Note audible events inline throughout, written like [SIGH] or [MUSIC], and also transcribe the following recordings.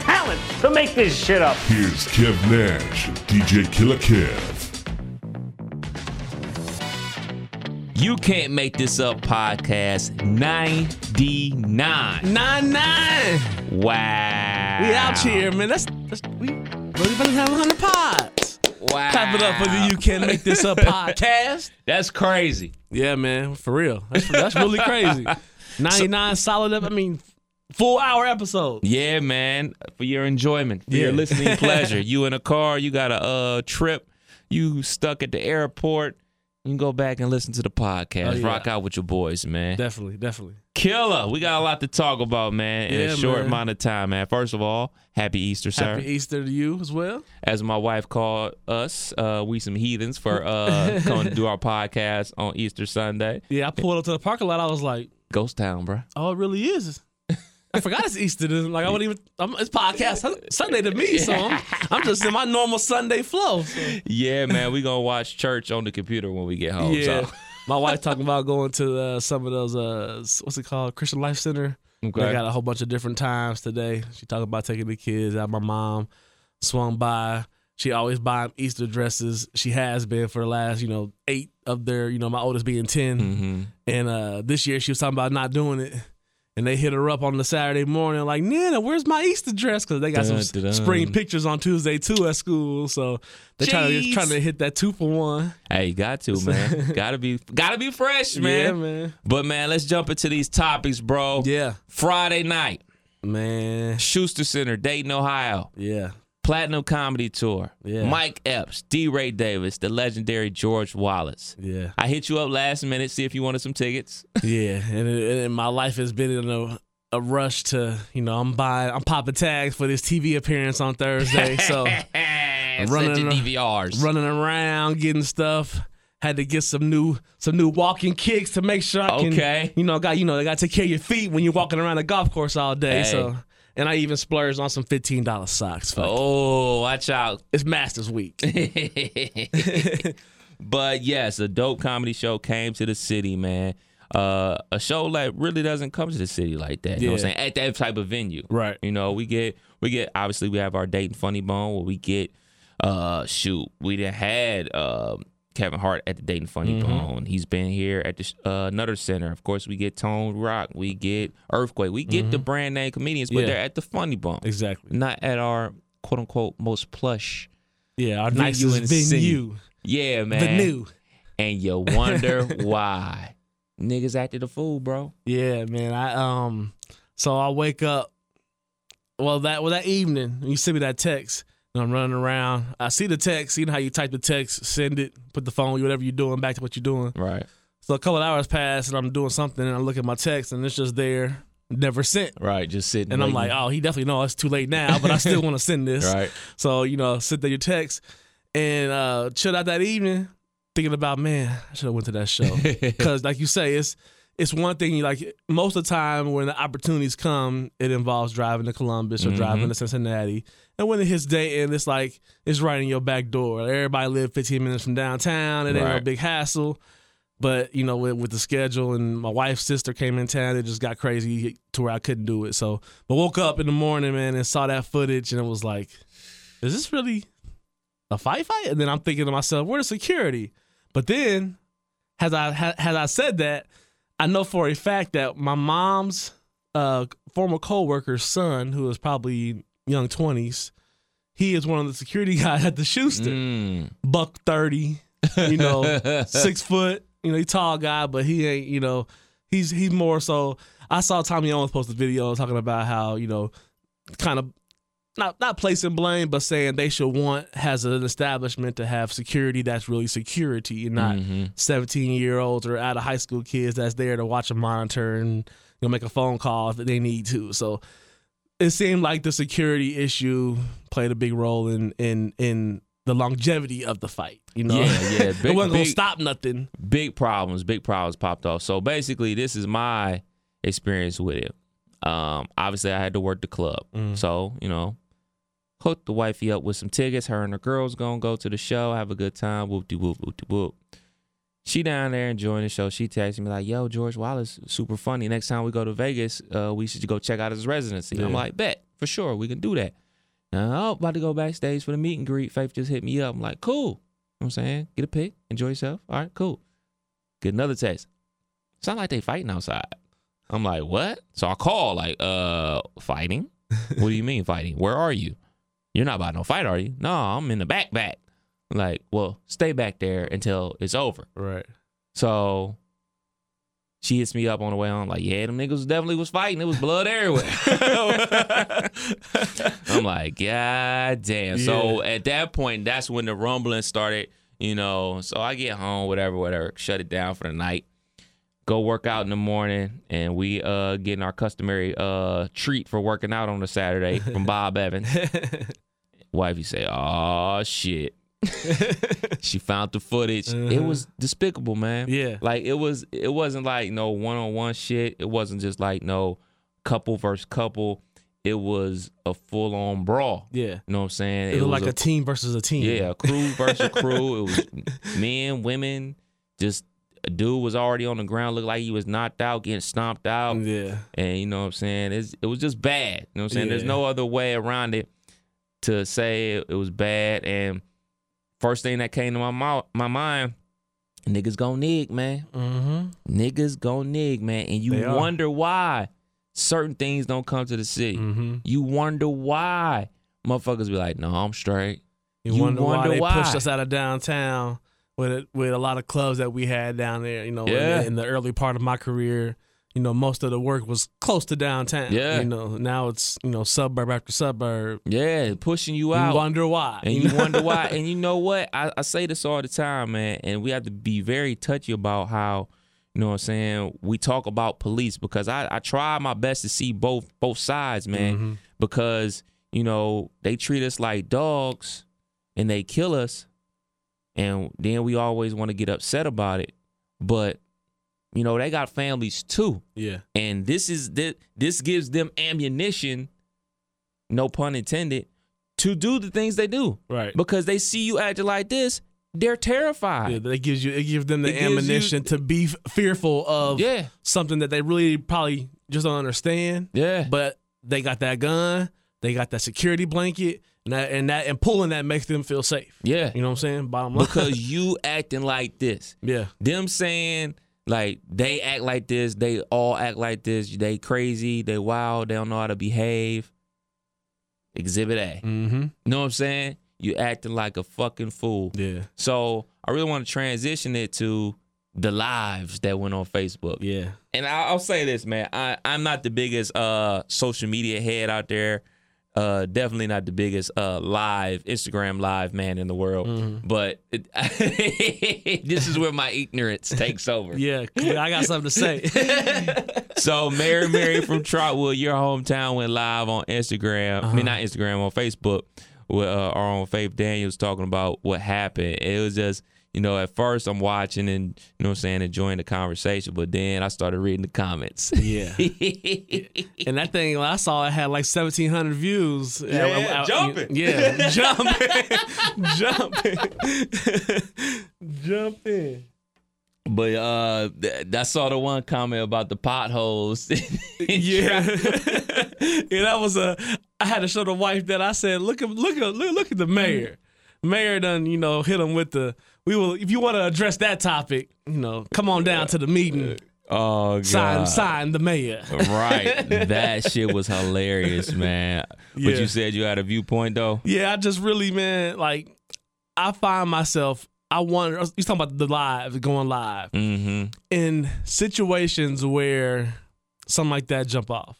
talent to make this shit up. Here's Kev Nash DJ Killer Kev. You Can't Make This Up podcast 99. Nine nine. Wow. We out here, man. That's, that's we really about to have 100 pods. Wow. Clap it up for the You Can't Make This Up [LAUGHS] podcast. That's crazy. Yeah, man, for real. That's, that's really crazy. [LAUGHS] 99 solid, up. I mean, full hour episode. Yeah, man. For your enjoyment, for your listening [LAUGHS] pleasure. You in a car, you got a uh, trip, you stuck at the airport. You can go back and listen to the podcast. Oh, yeah. Rock out with your boys, man. Definitely, definitely. Killer. We got a lot to talk about, man, in Yeah, a short man. amount of time, man. First of all, happy Easter, sir. Happy Easter to you as well. As my wife called us, uh, we some heathens for uh, [LAUGHS] coming to do our podcast on Easter Sunday. Yeah, I pulled up to the parking lot. I was like, Ghost Town, bro. oh, it really is. I forgot it's Easter. Like I wouldn't even. I'm, it's podcast Sunday to me, [LAUGHS] so I'm, I'm just in my normal Sunday flow. so. Yeah, man. We gonna watch church on the computer when we get home. Yeah, So. my wife talking about going to uh, some of those. Uh, what's it called? Christian Life Center. Okay. They got a whole bunch of different times today. She talking about taking the kids out. My mom swung by. She always buy 'em Easter dresses. She has been for the last, you know, eight of their, you know, my oldest being 10 Mhm. And uh, this year she was talking about not doing it. And they hit her up on the Saturday morning, like, Nana, where's my Easter dress? Because they got Dun, some dun, spring pictures on Tuesday too at school. So they trying to Jeez. trying to hit that two for one. Hey, you got to, man. [LAUGHS] gotta be gotta be fresh, man. Yeah, man. But man, let's jump into these topics, bro. Yeah, Friday night, man. Schuster Center, Dayton, Ohio. Yeah, Platinum Comedy Tour. Yeah. Mike Epps, DeRay Davis, the legendary George Wallace. yeah. I hit you up last minute, see if you wanted some tickets. [LAUGHS] Yeah, and, it, and my life has been in a, a rush to, you know, I'm buying, I'm popping tags for this TV appearance on Thursday. So [LAUGHS] Send running DVRs. running around, getting stuff. Had to get some new some new walking kicks to make sure I can, Okay. you know, got you know, they got to take care of your feet when you're walking around the golf course all day. Hey. So, and I even splurged on some fifteen dollar socks. Fuck. Oh, watch out. It's Masters Week. [LAUGHS] [LAUGHS] but yes, a dope comedy show came to the city, man. Uh, a show that really doesn't come to the city like that. You know what I'm saying? At that type of venue. Right. You know, we get we get obviously we have our Dayton Funny Bone where we get uh shoot, we done had um Kevin Hart at the Dayton Funny Mm-hmm. Bone. He's been here at the uh, Nutter Center. Of course, we get Tony Rock, we get Earthquake, we get the brand name comedians, but Mm-hmm. Yeah. they're at the Funny Bone, exactly. not at our quote unquote most plush. Yeah, our nicest in the city. venue. Yeah, man. The new. and you [LAUGHS] wonder why niggas acted a fool, bro. Yeah, man. I um so I wake up well that well that evening, you send me that text, and I'm running around. I see the text, you know how you type the text, send it, put the phone, whatever you're doing, back to what you're doing. Right, So a couple of hours pass and I'm doing something and I look at my text and it's just there, never sent. right. Just sitting, And I'm like, oh, he definitely know it's too late now, but I [LAUGHS] still want to send this. right, So, you know, sit there your text and uh chill out that evening, thinking about, man, I should have went to that show. [LAUGHS] Cause like you say, it's it's one thing you like most of the time when the opportunities come, it involves driving to Columbus or driving mm-hmm. to Cincinnati. And when it hits Dayton, it's like it's right in your back door. Everybody live 15 minutes from downtown. It ain't no big hassle. But you know, with, with the schedule and my wife's sister came in town, it just got crazy to where I couldn't do it. So, but woke up in the morning, man, and saw that footage, and it was like, is this really a fight fight? And then I'm thinking to myself, where's security? But then, as I ha- as I said that, I know for a fact that my mom's uh, former coworker's son, who is probably young twenties, he is one of the security [LAUGHS] guys at the Schuster. Mm. Buck thirty, you know, [LAUGHS] six foot. You know, he tall guy, but he ain't. You know, he's he's more so. I saw Tommy Owens post a video talking about how you know, kind of not not placing blame, but saying they should want has an establishment to have security that's really security and not mm-hmm. seventeen year olds or out of high school kids that's there to watch a monitor and you know make a phone call if they need to. So it seemed like the security issue played a big role in in in the longevity of the fight. You know, Yeah, yeah. [LAUGHS] it wasn't gonna big- stop nothing. big problems, big problems popped off. So basically, this is my experience with it. Um, obviously, I had to work the club, so you know, hooked the wifey up with some tickets. Her and her girls gonna go to the show, have a good time. Whoop de whoop whoop de whoop. She down there enjoying the show. She texted me like, "Yo, George Wallace, super funny. Next time we go to Vegas, uh, we should go check out his residency." I'm like, "Bet for sure, we can do that." Now, I'm about to go backstage for the meet and greet. Faith just hit me up. I'm like, "Cool." You know what I'm saying, get a pic, enjoy yourself. All right, cool. Get another text. Sound like they fighting outside. I'm like, what? So I call, like, uh, fighting? what do you mean fighting? Where are you? You're not about no fight, are you? No, I'm in the back back. Like, well, stay back there until it's over. Right. So she hits me up on the way home, like, yeah, them niggas definitely was fighting. It was blood everywhere. [LAUGHS] I'm like, God damn. So at that point, that's when the rumbling started, you know. So I get home, whatever, whatever, shut it down for the night. Go work out in the morning, and we uh getting our customary uh treat for working out on a Saturday from Bob [LAUGHS] Evans. Wifey say, "Oh shit." [LAUGHS] she found the footage. It was despicable, man. Yeah. Like it was it wasn't like no one on one shit. It wasn't just like no couple versus couple. It was a full on brawl. Yeah. You know what I'm saying? It, was like a, team versus a team. yeah, a crew versus a crew. It was [LAUGHS] men, women, just a dude was already on the ground, looked like he was knocked out, getting stomped out. Yeah. And you know what I'm saying? It's, it was just bad. You know what I'm saying? There's no other way around it to say it, it was bad. And first thing that came to my mouth, my mind, niggas gon' nig, man. Mm-hmm. Niggas gon' nig, man. And you They are. wonder why certain things don't come to the city. Mm-hmm. You wonder why motherfuckers be like, no, I'm straight. You, You wonder, wonder why they why. pushed us out of downtown with with a lot of clubs that we had down there. You know, in Yeah. the- in, the early part of my career, you know, most of the work was close to downtown. Yeah. You know, now it's you know suburb after suburb. Yeah, pushing you out. You wonder why. And you [LAUGHS] wonder why. And you know what? I, I say this all the time, man. And we have to be very touchy about how, you know what I'm saying, we talk about police because I, I try my best to see both both sides, man. Mm-hmm. Because, you know, they treat us like dogs and they kill us. And then we always want to get upset about it. But, you know, they got families too Yeah. and this is this, this gives them ammunition no pun intended to do the things they do Right. because they see you acting like this they're terrified Yeah, that gives you it gives them the It gives you- ammunition to be fearful of yeah something that they really probably just don't understand. yeah But they got that gun, they got that security blanket, and that and that and pulling that makes them feel safe. yeah You know what I'm saying? Bottom line. because [LAUGHS] you acting like this yeah. them saying like they act like this they all act like this they crazy they wild they don't know how to behave exhibit a Mm-hmm. you know what i'm saying you acting like a fucking fool Yeah. So I really want to transition it to the lives that went on Facebook. Yeah. And I, I'll say this, man. I, I'm not the biggest uh, social media head out there. Uh, definitely not the biggest uh, live Instagram live man in the world. Mm-hmm. But it, [LAUGHS] this is where my ignorance takes over. Yeah, I got something to say. [LAUGHS] So Mary Mary from Trotwood, your hometown, went live on Instagram. I mean, not Instagram, on Facebook with uh, our own Faith Daniels talking about what happened. It was just, you know, at first I'm watching and, you know what I'm saying, enjoying the conversation, but then I started reading the comments. yeah. [LAUGHS] And that thing, I saw it had like 1,700 views. Yeah, jumping. Yeah, [LAUGHS] jumping. [LAUGHS] jumping. jumping. but uh th- I saw the one comment about the potholes. Yeah. yeah, that was a. I had to show the wife that I said, look at look at look, look at the mayor. Mayor done, you know, hit him with the. We will if you want to address that topic, you know, come on down to the meeting. oh, God. Sign, sign the mayor. Right. [LAUGHS] that shit was hilarious, man. But you said you had a viewpoint, though? Yeah, I just really, man, like I find myself. I wonder. You talking about the live, going live Mm-hmm. in situations where something like that jump off.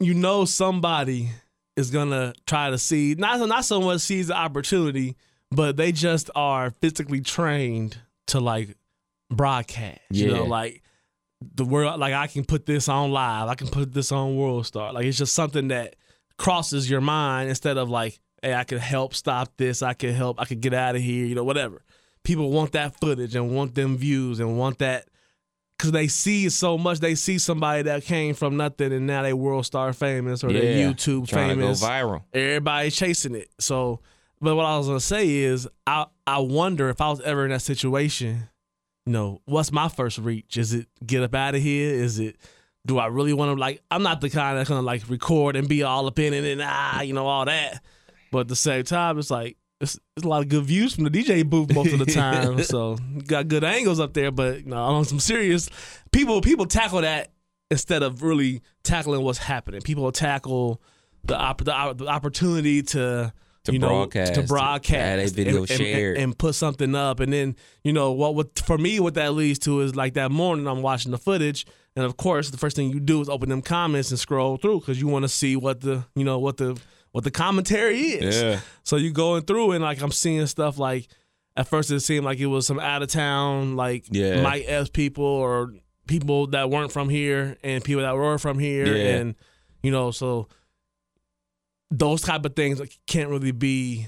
You know, somebody is gonna try to see not not so much seize the opportunity, but they just are physically trained to like broadcast. You know, like the world like I can put this on live, I can put this on World Star. Like it's just something that crosses your mind instead of like, hey, I could help stop this, I could help, I could get out of here, you know, whatever. People want that footage and want them views and want that because they see so much. They see somebody that came from nothing and now they world star famous or they Yeah, YouTube trying famous. viral. Everybody's chasing it. So, but what I was gonna say is, I I wonder if I was ever in that situation, you know, what's my first reach? Is it get up out of here? Is it do I really want to like? I'm not the kind that's gonna like record and be all up in it and ah, you know, all that. But at the same time, it's like it's, it's a lot of good views from the DJ booth most of the time. [LAUGHS] so got good angles up there. But you know, on some serious people, people tackle that instead of really tackling what's happening. People tackle the op- the, the opportunity to To you broadcast, to to broadcast, a video and, and- shared. and, and put something up, and then you know what? What for me, what that leads to is like that morning I'm watching the footage, and of course the first thing you do is open them comments and scroll through because you want to see what the you know what the what the commentary is. Yeah. So you're going through and like I'm seeing stuff like at first it seemed like it was some out of town like Yeah. Mike Epps people or people that weren't from here and people that were from here Yeah. and you know so those type of things can't really be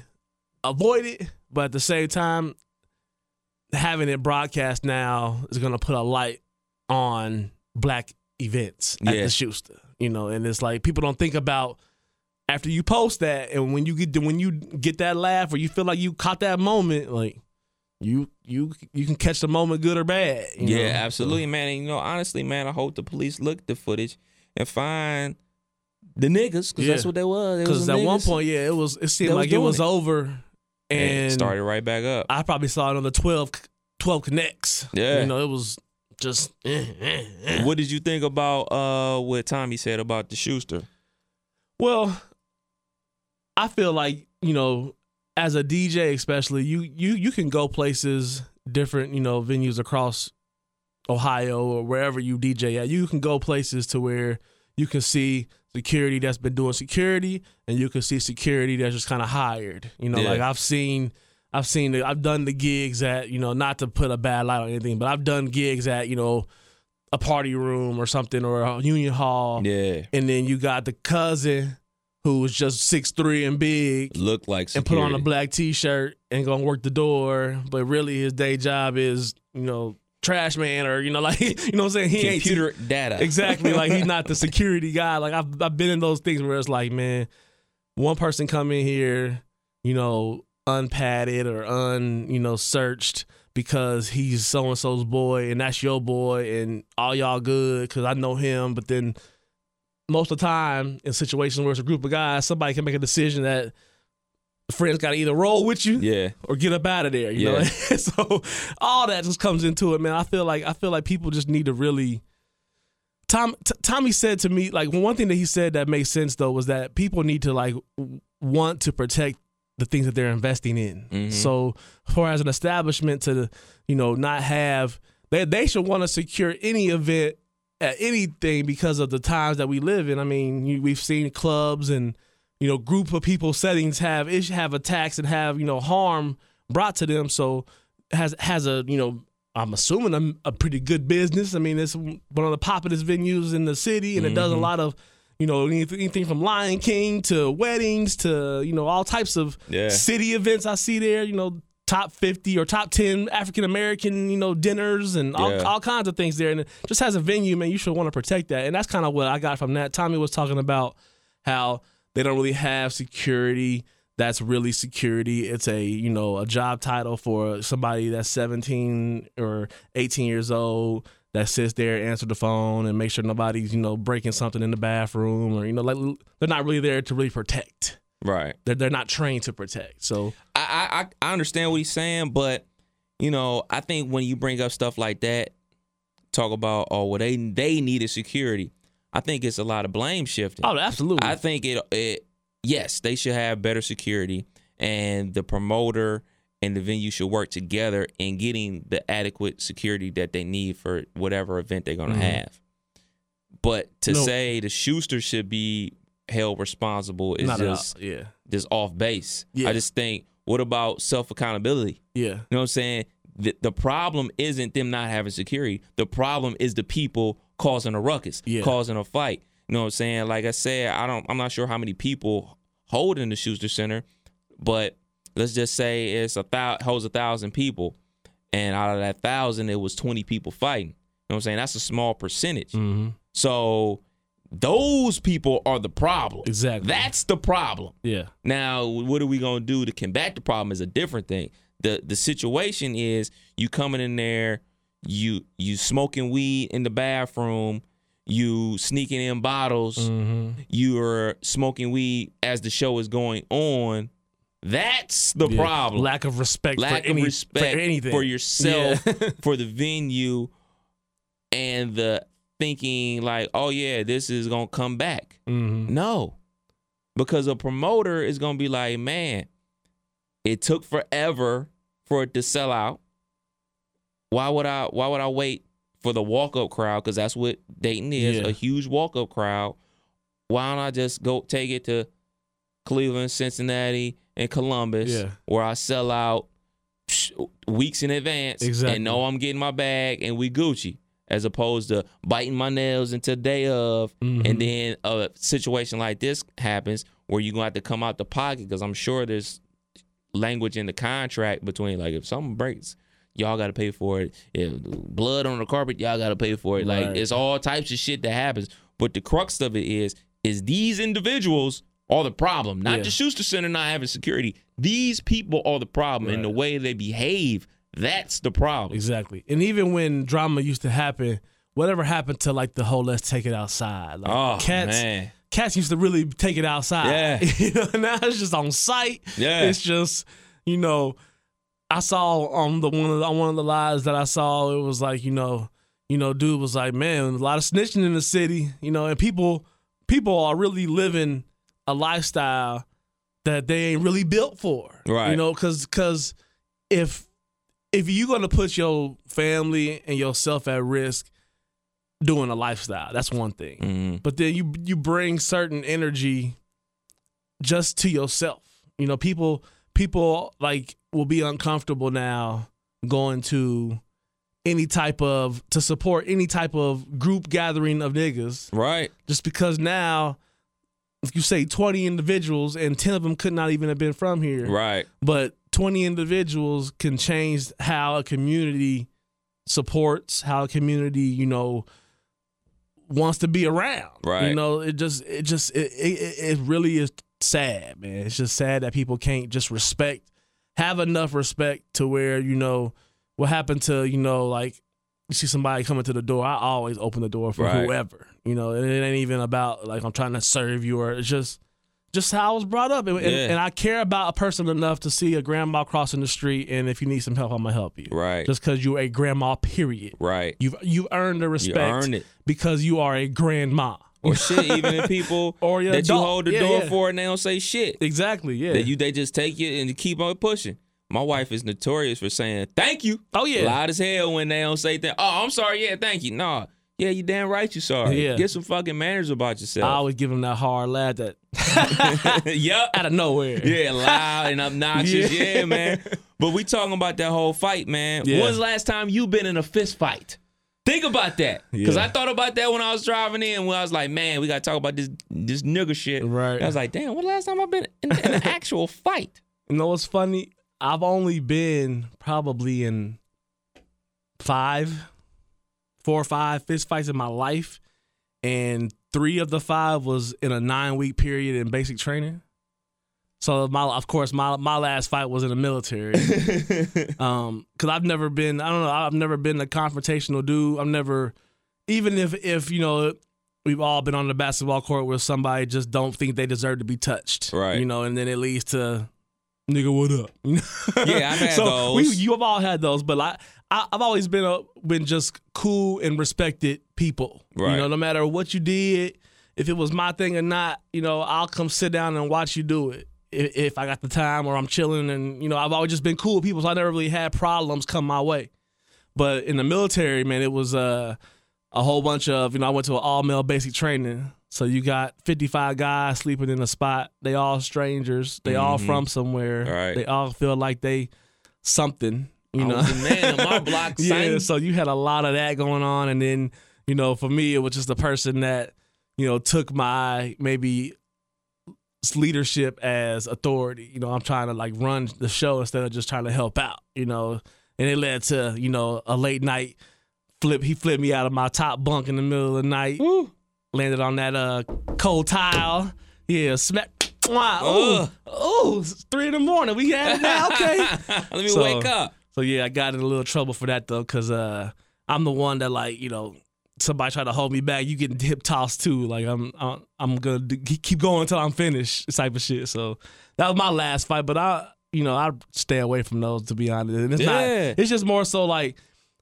avoided but at the same time having it broadcast now is going to put a light on black events at Yeah. the Schuster you know and it's like people don't think about after you post that and when you get when you get that laugh or you feel like you caught that moment like you you you can catch the moment good or bad you Yeah, know? absolutely, man. And you know, honestly, man, I hope the police look the footage and find the niggas because Yeah. that's what they was. Because at some one point yeah it was it seemed that was like it was it. over and and started right back up. I probably saw it on the 12, 12 connects Yeah. you know it was just eh, eh, eh. What did you think about uh what Tommy said about the Schuster? Well, I feel like you know, as a DJ, especially you you you can go places, different you know venues across Ohio or wherever you DJ at. You can go places to where you can see security that's been doing security, and you can see security that's just kind of hired. You know, Yeah. like I've seen. I've seen the, I've done the gigs at, you know, not to put a bad light on anything, but I've done gigs at, you know, a party room or something or a union hall Yeah, and then you got the cousin who was just six three and big looked like and put on a black t shirt and gonna work the door, but really his day job is you know trash man or you know [LAUGHS] like you know what I'm saying he ain't computer data. [LAUGHS] exactly like he's not the [LAUGHS] security guy. Like I've I've been in those things where it's like man, one person come in here, you know unpadded or un you know searched because he's so and so's boy and that's your boy and all y'all good because I know him, but then most of the time in situations where it's a group of guys, somebody can make a decision that friends got to either roll with you Yeah, or get up out of there. You know, Yeah. [LAUGHS] so all that just comes into it, man. I feel like I feel like people just need to really. Tom T- Tommy said to me like one thing that he said that made sense though was that people need to like w- want to protect the things that they're investing in. Mhm. So for as an establishment to you know not have they they should want to secure any event at anything because of the times that we live in. I mean, you, we've seen clubs and you know group of people settings have have attacks and have you know harm brought to them. So has has a you know I'm assuming a, a pretty good business. I mean, it's one of the populous venues in the city, and it does a Mm-hmm. lot of you know anything, from Lion King to weddings to you know all types of Yeah. city events. I see there. You know. Top fifty or top ten African American, you know, dinners and all, Yeah. all kinds of things there, and it just as a venue, man, you should want to protect that, and that's kind of what I got from that. Tommy was talking about how they don't really have security that's really security it's a you know a job title for somebody that's 17 or 18 years old that sits there answer the phone and make sure nobody's you know breaking something in the bathroom or you know like they're not really there to really protect right. they're, they're not trained to protect so I, I I- I understand what he's saying, but you know, I think when you bring up stuff like that, talk about oh well they they needed security. I think it's a lot of blame shifting. oh absolutely I think it it yes, they should have better security and the promoter and the venue should work together in getting the adequate security that they need for whatever event they're going to Mhm. have. But to No. say the Schuster should be held responsible is not just yeah just off base. Yeah. I just think what about self accountability? yeah You know what I'm saying? the, the problem isn't them not having security. The problem is the people causing a ruckus, Yeah. causing a fight. You know what I'm saying? Like I said, I don't. I'm not sure how many people hold in the Schuster Center, but let's just say it's a thou holds a thousand people, and out of that thousand, it was 20 people fighting. You know what I'm saying? That's a small percentage. Mm-hmm. So those people are the problem. Exactly. That's the problem. Yeah. Now, what are we gonna do to combat the problem is a different thing. the The situation is you coming in there, you you smoking weed in the bathroom, you sneaking in bottles, Mm-hmm. you're smoking weed as the show is going on. That's the Yeah. problem. Lack of respect Lack for any of respect for anything for yourself, Yeah. [LAUGHS] for the venue, and the thinking like, oh yeah, this is gonna come back. Mhm. No, because a promoter is gonna be like, man, it took forever for it to sell out. Why would I? Why would I wait for the walk up crowd? Because that's what Dayton is Yeah. a huge walk up crowd. Why don't I just go take it to Cleveland, Cincinnati, and Columbus, Yeah. where I sell out weeks in advance Exactly. and know I'm getting my bag and we Gucci, as opposed to biting my nails until day of, Mhm. and then a situation like this happens where you're gonna have to come out the pocket because I'm sure there's language in the contract between like if something breaks. Y'all got to pay for it. If blood on the carpet, y'all got to pay for it. Like it's all types of shit that happens. But the crux of it is, is these individuals are the problem, not Yeah. the Schuster Center not having security. These people are the problem, and the way they behave, that's the problem. Exactly. And even when drama used to happen, whatever happened to like the whole let's take it outside. Like Oh cats man, cats used to really take it outside. Yeah. [LAUGHS] you know, now it's just on site. Yeah. It's just, you know, I saw on the one of the, on one of the lives that I saw, it was like, you know, you know, dude was like, man, a lot of snitching in the city, you know, and people people are really living a lifestyle that they ain't really built for. Right. You know, cause cause if if you're gonna put your family and yourself at risk doing a lifestyle, that's one thing. Mhm. But then you you bring certain energy just to yourself. You know, people people like will be uncomfortable now going to any type of to support any type of group gathering of niggas. Right, just because now if you say 20 individuals and 10 of them could not even have been from here. Right, but 20 individuals can change how a community supports how a community you know wants to be around. Right. you know it just it just it, it, it really is sad man. It's just sad that people can't just respect have enough respect to where you know what happened to you know like you see somebody coming to the door i always open the door for Right. whoever you know and it ain't even about like i'm trying to serve you or it's just just how I was brought up, and, and- Yeah. and I care about a person enough to see a grandma crossing the street, and if you need some help, I'm gonna help you. right, Just because you're a grandma, period. right. You've you earned the respect earned it. because you are a grandma. Or shit, even if people [LAUGHS] Or that you hold the Yeah, door yeah. for and they don't say shit. Exactly. Yeah. That you they just take it and keep on pushing. My wife is notorious for saying thank you. Oh, yeah. loud as hell when they don't say that. Oh, I'm sorry. Yeah, thank you. No, yeah, you damn right. You sorry. Yeah. Get some fucking manners about yourself. I always give them that hard laugh that [LAUGHS] [LAUGHS] yep. out of nowhere. Yeah, loud and obnoxious. Yeah. Yeah. man. But we talking about that whole fight, man. Yeah. When's the last time you been in a fist fight? Think about that. Because Yeah. I thought about that when I was driving in, when I was like, man, we got to talk about this this nigga shit. Right. I was like, damn, when the last time I've been in, in an [LAUGHS] actual fight? You know what's funny? I've only been probably in five, four or five fist fights in my life, and three of the five was in a nine week period in basic training. So my, of course, my my last fight was in the military. [LAUGHS] um, because I've never been, I don't know, I've never been a confrontational dude. I've never, even if if you know. We've all been on the basketball court where somebody just don't think they deserve to be touched, Right. You know, and then it leads to nigga, what up? [LAUGHS] Yeah, I've had so those. We, you have all had those, but I, I I've always been a, been just cool and respected people. Right. You know, no matter what you did, if it was my thing or not, you know, I'll come sit down and watch you do it. If, if I got the time or I'm chilling, and you know, I've always just been cool with people, so I never really had problems come my way. But in the military, man, it was uh, a whole bunch of you know I went to an all male basic training. So you got 55 guys sleeping in a spot. They all strangers. They all from somewhere. Right. They all feel like they something. You I know, was the man on my block, [LAUGHS] yeah. So you had a lot of that going on, and then you know, for me, it was just a person that you know took my maybe leadership as authority. You know, I'm trying to like run the show instead of just trying to help out. You know, and it led to you know a late night flip. He flipped me out of my top bunk in the middle of the night. Landed on that uh cold tile. Yeah, smack. Wow. Ooh, ooh, three in the morning. We had it now. Okay. [LAUGHS] Let me So- wake up. So yeah, I got in a little trouble for that though, cause uh, I'm the one that like you know somebody try to hold me back, you getting hip tossed too. Like I'm I'm, I'm gonna do, keep going until I'm finished, type of shit. So that was my last fight, but I you know I stay away from those to be honest. And it's Yeah. not. It's just more so like.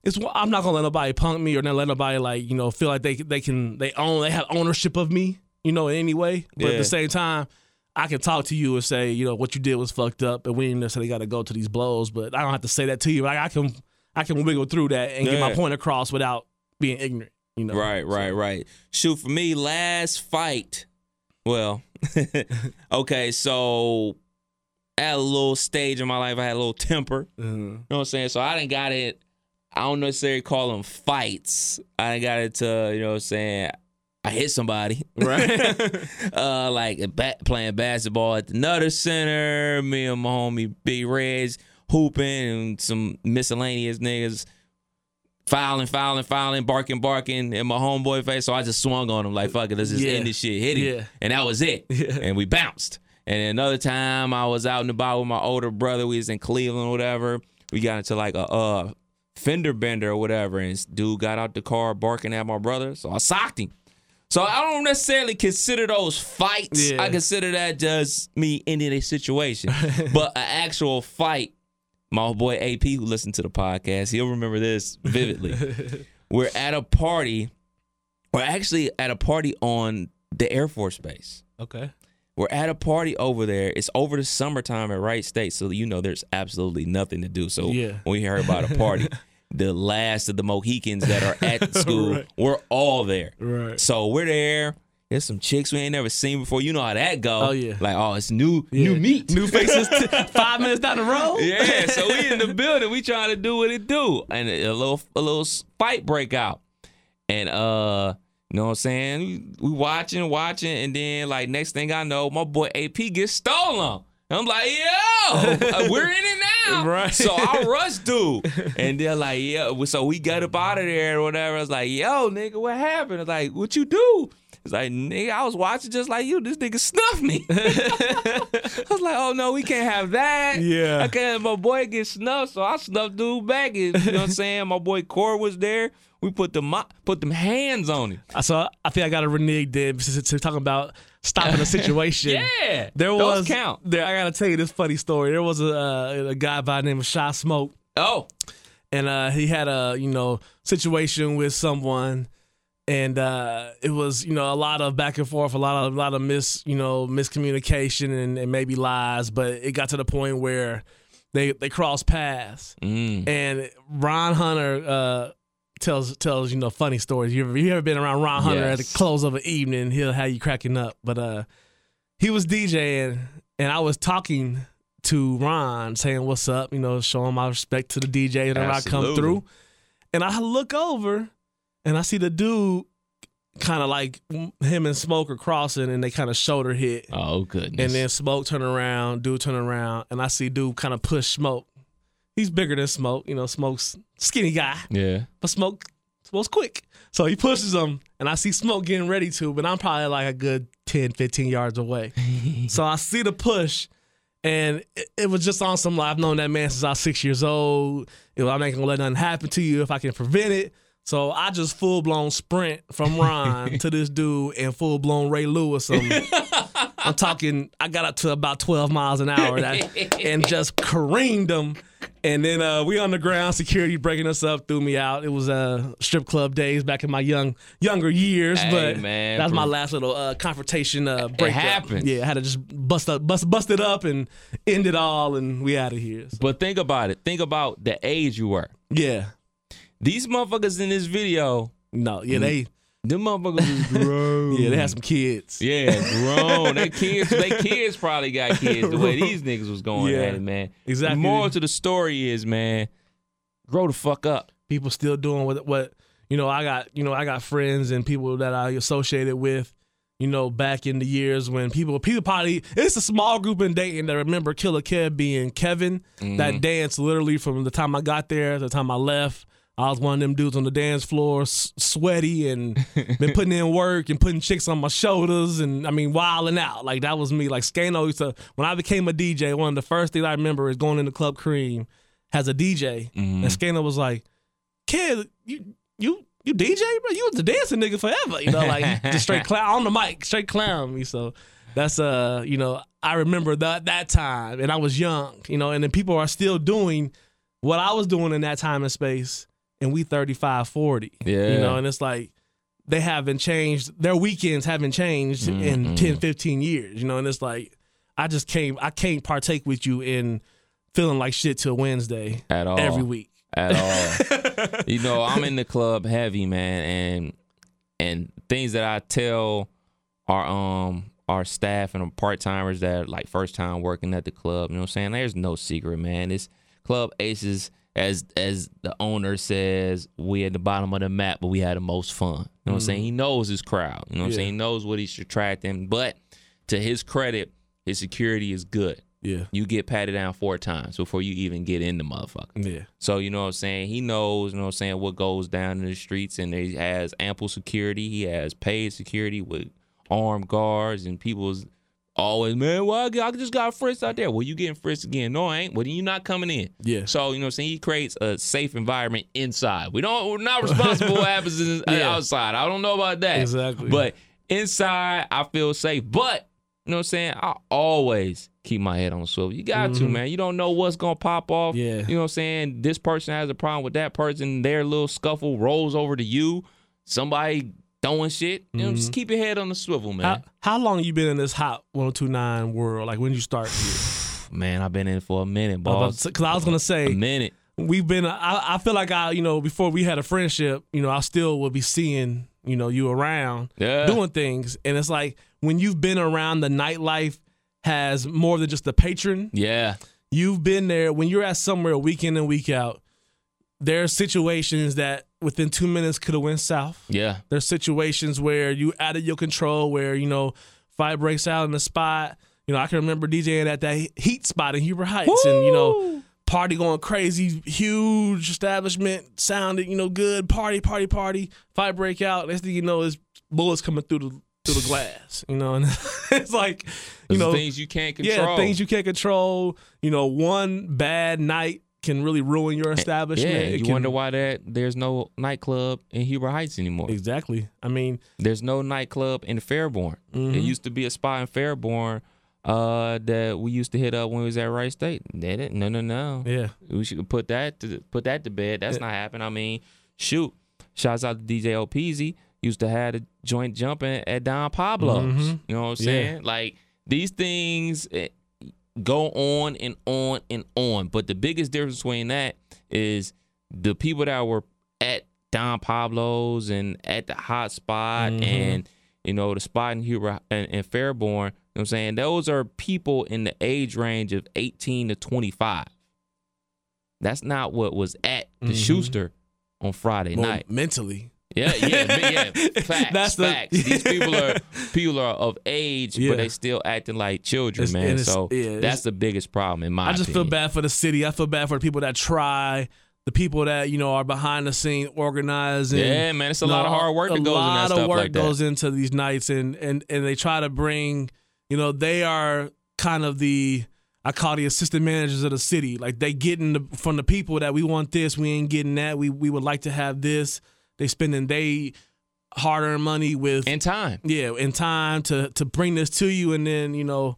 It's, I'm not gonna let nobody punk me or not let nobody like you know feel like they they can they own they have ownership of me you know in any way. But at the same time, I can talk to you and say, you know, what you did was fucked up, and we ain't necessarily got to go to these blows. But I don't have to say that to you. Like I can, I can wiggle through that and get my point across without being ignorant. You know, Right, right, right. Shoot, for me, last fight. Well, [LAUGHS] okay, so at a little stage in my life, I had a little temper. Mhm. You know what I'm saying? So I didn't got it. I don't necessarily call them fights. I didn't got it to, you know what I'm saying? I hit somebody. Right. [LAUGHS] uh, like at ba- playing basketball at the Nutter Center. Me and my homie Big Reds hooping and some miscellaneous niggas fouling, fouling, fouling, barking, barking in my homeboy face. So I just swung on him like, fuck it, let's just Yeah. end this shit, hit him. Yeah. And that was it. Yeah. And we bounced. And another time I was out and about with my older brother. We was in Cleveland or whatever. We got into like a uh, fender bender or whatever. And this dude got out the car barking at my brother. So I socked him. So I don't necessarily consider those fights. Yeah. I consider that just me ending a situation. [LAUGHS] but an actual fight, my old boy AP who listened to the podcast, he'll remember this vividly. [LAUGHS] We're at a party. We're actually at a party on the Air Force Base. okay. We're at a party over there. It's over the summertime at Wright State, so you know there's absolutely nothing to do. So Yeah. when we heard about a party, [LAUGHS] the last of the Mohicans that are at the [LAUGHS] school, Right. we're all there. Right. So we're there. There's some chicks we ain't never seen before. You know how that go. Oh, yeah. Like, oh, it's new Yeah. new meat. New faces. t- five minutes down the road. [LAUGHS] yeah. So we in the building. We trying to do what it do, and a little a little fight break out, and uh. You know what I'm saying? We watching, watching, and then like next thing I know, my boy AP gets stolen. I'm like, yo, [LAUGHS] we're in it now. Right. So I rush dude. And they're like, yeah. So we got up out of there or whatever. I was like, yo, nigga, what happened? I was like, what you do? It's like, nigga, I was watching just like you. This nigga snuffed me. [LAUGHS] I was like, oh no, we can't have that. Yeah. I can't have my boy get snuffed. So I snuffed dude back. And, you know what I'm [LAUGHS] saying? My boy Core was there. We put the mo- put them hands on him. So I think I got a renege then to, to talk about stopping a [LAUGHS] situation. Yeah. There Those was count. There, I gotta tell you this funny story. There was a uh, a guy by the name of Shy Smoke. Oh. and uh, he had a you know situation with someone, and uh, it was you know a lot of back and forth, a lot of a lot of mis you know miscommunication and, and maybe lies, but it got to the point where they they crossed paths, Mm. and Ron Hunter. Uh, Tells tells you know funny stories. You ever you ever been around Ron Hunter at the close of an evening? He'll have you cracking up. But uh, he was DJing, and I was talking to Ron, saying what's up, you know, showing my respect to the DJ whenever I come through. And I look over, and I see the dude kind of like him and Smoke are crossing, and they kind of shoulder hit. Oh goodness. And then Smoke turn around, dude turn around, and I see dude kind of push Smoke. He's bigger than Smoke, you know. Smoke's skinny guy, yeah. but Smoke Smoke's quick. So he pushes him, and I see Smoke getting ready to, but I'm probably like a good 10, 15 yards away. [LAUGHS] so I see the push, and it, it was just on some, like, I've known that man since I was six years old. You know, I'm not going to let nothing happen to you if I can prevent it. So I just full blown sprint from Ron to this dude and full blown Ray Lewis. him. [LAUGHS] I'm talking, I got up to about 12 miles an hour that, and just careened him. And then uh, we on the ground, security breaking us up, threw me out. It was uh, strip club days back in my young younger years, Hey, but man, that was my last little uh, confrontation uh, break. happens. Yeah, I had to just bust up, bust, bust it up, and end it all, and we out of here. So, But think about it. Think about the age you were. yeah, These motherfuckers in this video, no, yeah, they, them motherfuckers was [LAUGHS] grown. yeah, they had some kids. Yeah, grown. they kids, they kids probably got kids the way these [LAUGHS] niggas was going Yeah, at it, man. exactly. The moral to the story is, man, Grow the fuck up. people still doing what what you know i got you know i got friends and people that i associated with you know back in the years when people people probably it's a small group in Dayton that remember Killer Kev being Kevin that mm-hmm. dance literally from the time I got there to the time I left I was one of them dudes on the dance floor, s- sweaty and [LAUGHS] been putting in work and putting chicks on my shoulders and I mean wilding out. Like that was me. Like Skano used to when I became a DJ, one of the first things I remember is going into Club Cream has a DJ and Skano was like, Kid, you you you DJ, bro? You was the dancing nigga forever. You know, like just straight [LAUGHS] clown on the mic, straight clown me. So that's uh, you know, I remember that that time and I was young, you know, and then people are still doing what I was doing in that time and space, and we 35, 40. Yeah. You know, and it's like they haven't changed, their weekends haven't changed in 10, 15 years, you know, and it's like I just can't I can't partake with you in feeling like shit till Wednesday At all. every week. at all. [LAUGHS] you know, I'm in the club heavy, man, and and things that I tell our um our staff and part timers that are like first time working at the club, you know what I'm saying? There's no secret, man. This club aces as as the owner says, we at the bottom of the map, but we had the most fun. You know what I'm mm-hmm. saying? He knows his crowd. You know what I'm saying? He knows what he's attracting. But to his credit, his security is good. Yeah. You get patted down four times before you even get in the motherfucker. Yeah. So you know what I'm saying? He knows, you know what I'm saying, what goes down in the streets and he has ample security. He has paid security with armed guards and people's always, man, well, I just got frisked out there. Well, you getting frisked again. No, I ain't. Well, then you not coming in. Yeah. So, you know what I'm saying? He creates a safe environment inside. We don't we're not responsible for what [LAUGHS] happens in, Yeah. outside. I don't know about that. Exactly. But inside I feel safe. But you know what I'm saying? I always keep my head on the swivel. You got to, man. You don't know what's gonna pop off. Mm-hmm. Yeah. You know what I'm saying? This person has a problem with that person. Their little scuffle rolls over to you. Somebody throwing shit. You know, just keep your head on the swivel, man. Mm-hmm. How, how long you been in this hot 1029 world? Like when you start here? [SIGHS] man, I've been in for a minute, boss. Because I was gonna say A minute. we've been. I, I feel like I, you know, before we had a friendship, you know, I still would be seeing, you know, you around Yeah. doing things, and it's like when you've been around the nightlife has more than just the patron. Yeah. You've been there when you're at somewhere week in and week out. There are situations that within two minutes could have went south. Yeah. There's situations where you out of your control, where you know fight breaks out in the spot. You know, I can remember DJing at that Heat spot in Huber Heights, and you know, party going crazy, huge establishment, sounded you know good, party, party, party. Fight break out. Next thing you know, is bullets coming through the through the glass. You know, and [LAUGHS] it's like you know things you can't control. yeah, things you can't control. You know, one bad night can really ruin your establishment. Yeah, It you can- wonder why that there's no nightclub in Huber Heights anymore. Exactly. I mean, There's no nightclub in Fairborn. Mm-hmm. There used to be a spot in Fairborn uh, that we used to hit up when we was at Wright State. They didn't. No, no, no. yeah. We should put that to put that to bed. That's not happening. I mean, shoot. Shouts out to DJ O'Peasy. Used to have a joint jumping at Don Pablo's. Mhm. You know what I'm Yeah. saying? Like these things eh, go on and on and on. But the biggest difference between that is the people that were at Don Pablo's and at the hot spot Mhm. and you know the spot in Huber and, and Fairborn. You know what I'm saying? Those are people in the age range of 18 to 25. That's not what was at the Mhm. Schuster on Friday Well, night. mentally. Yeah, yeah, yeah. Facts, [LAUGHS] That's the- facts. [LAUGHS] These people are people are of age, Yeah. but they still acting like children, It's- man. So yeah, that's the biggest problem in my. I just feel opinion. bad for the city. I feel bad for the people that try, the people that you know are behind the scene organizing. Yeah, man, it's a You lot of hard work that a goes lot of work like goes into these nights, and and and they try to bring. You know, they are kind of the I call the assistant managers of the city. Like they getting the, from the people that we want this, we ain't getting that. We we would like to have this. They spending they hard earned money with and time. yeah, in time to to bring this to you, and then you know,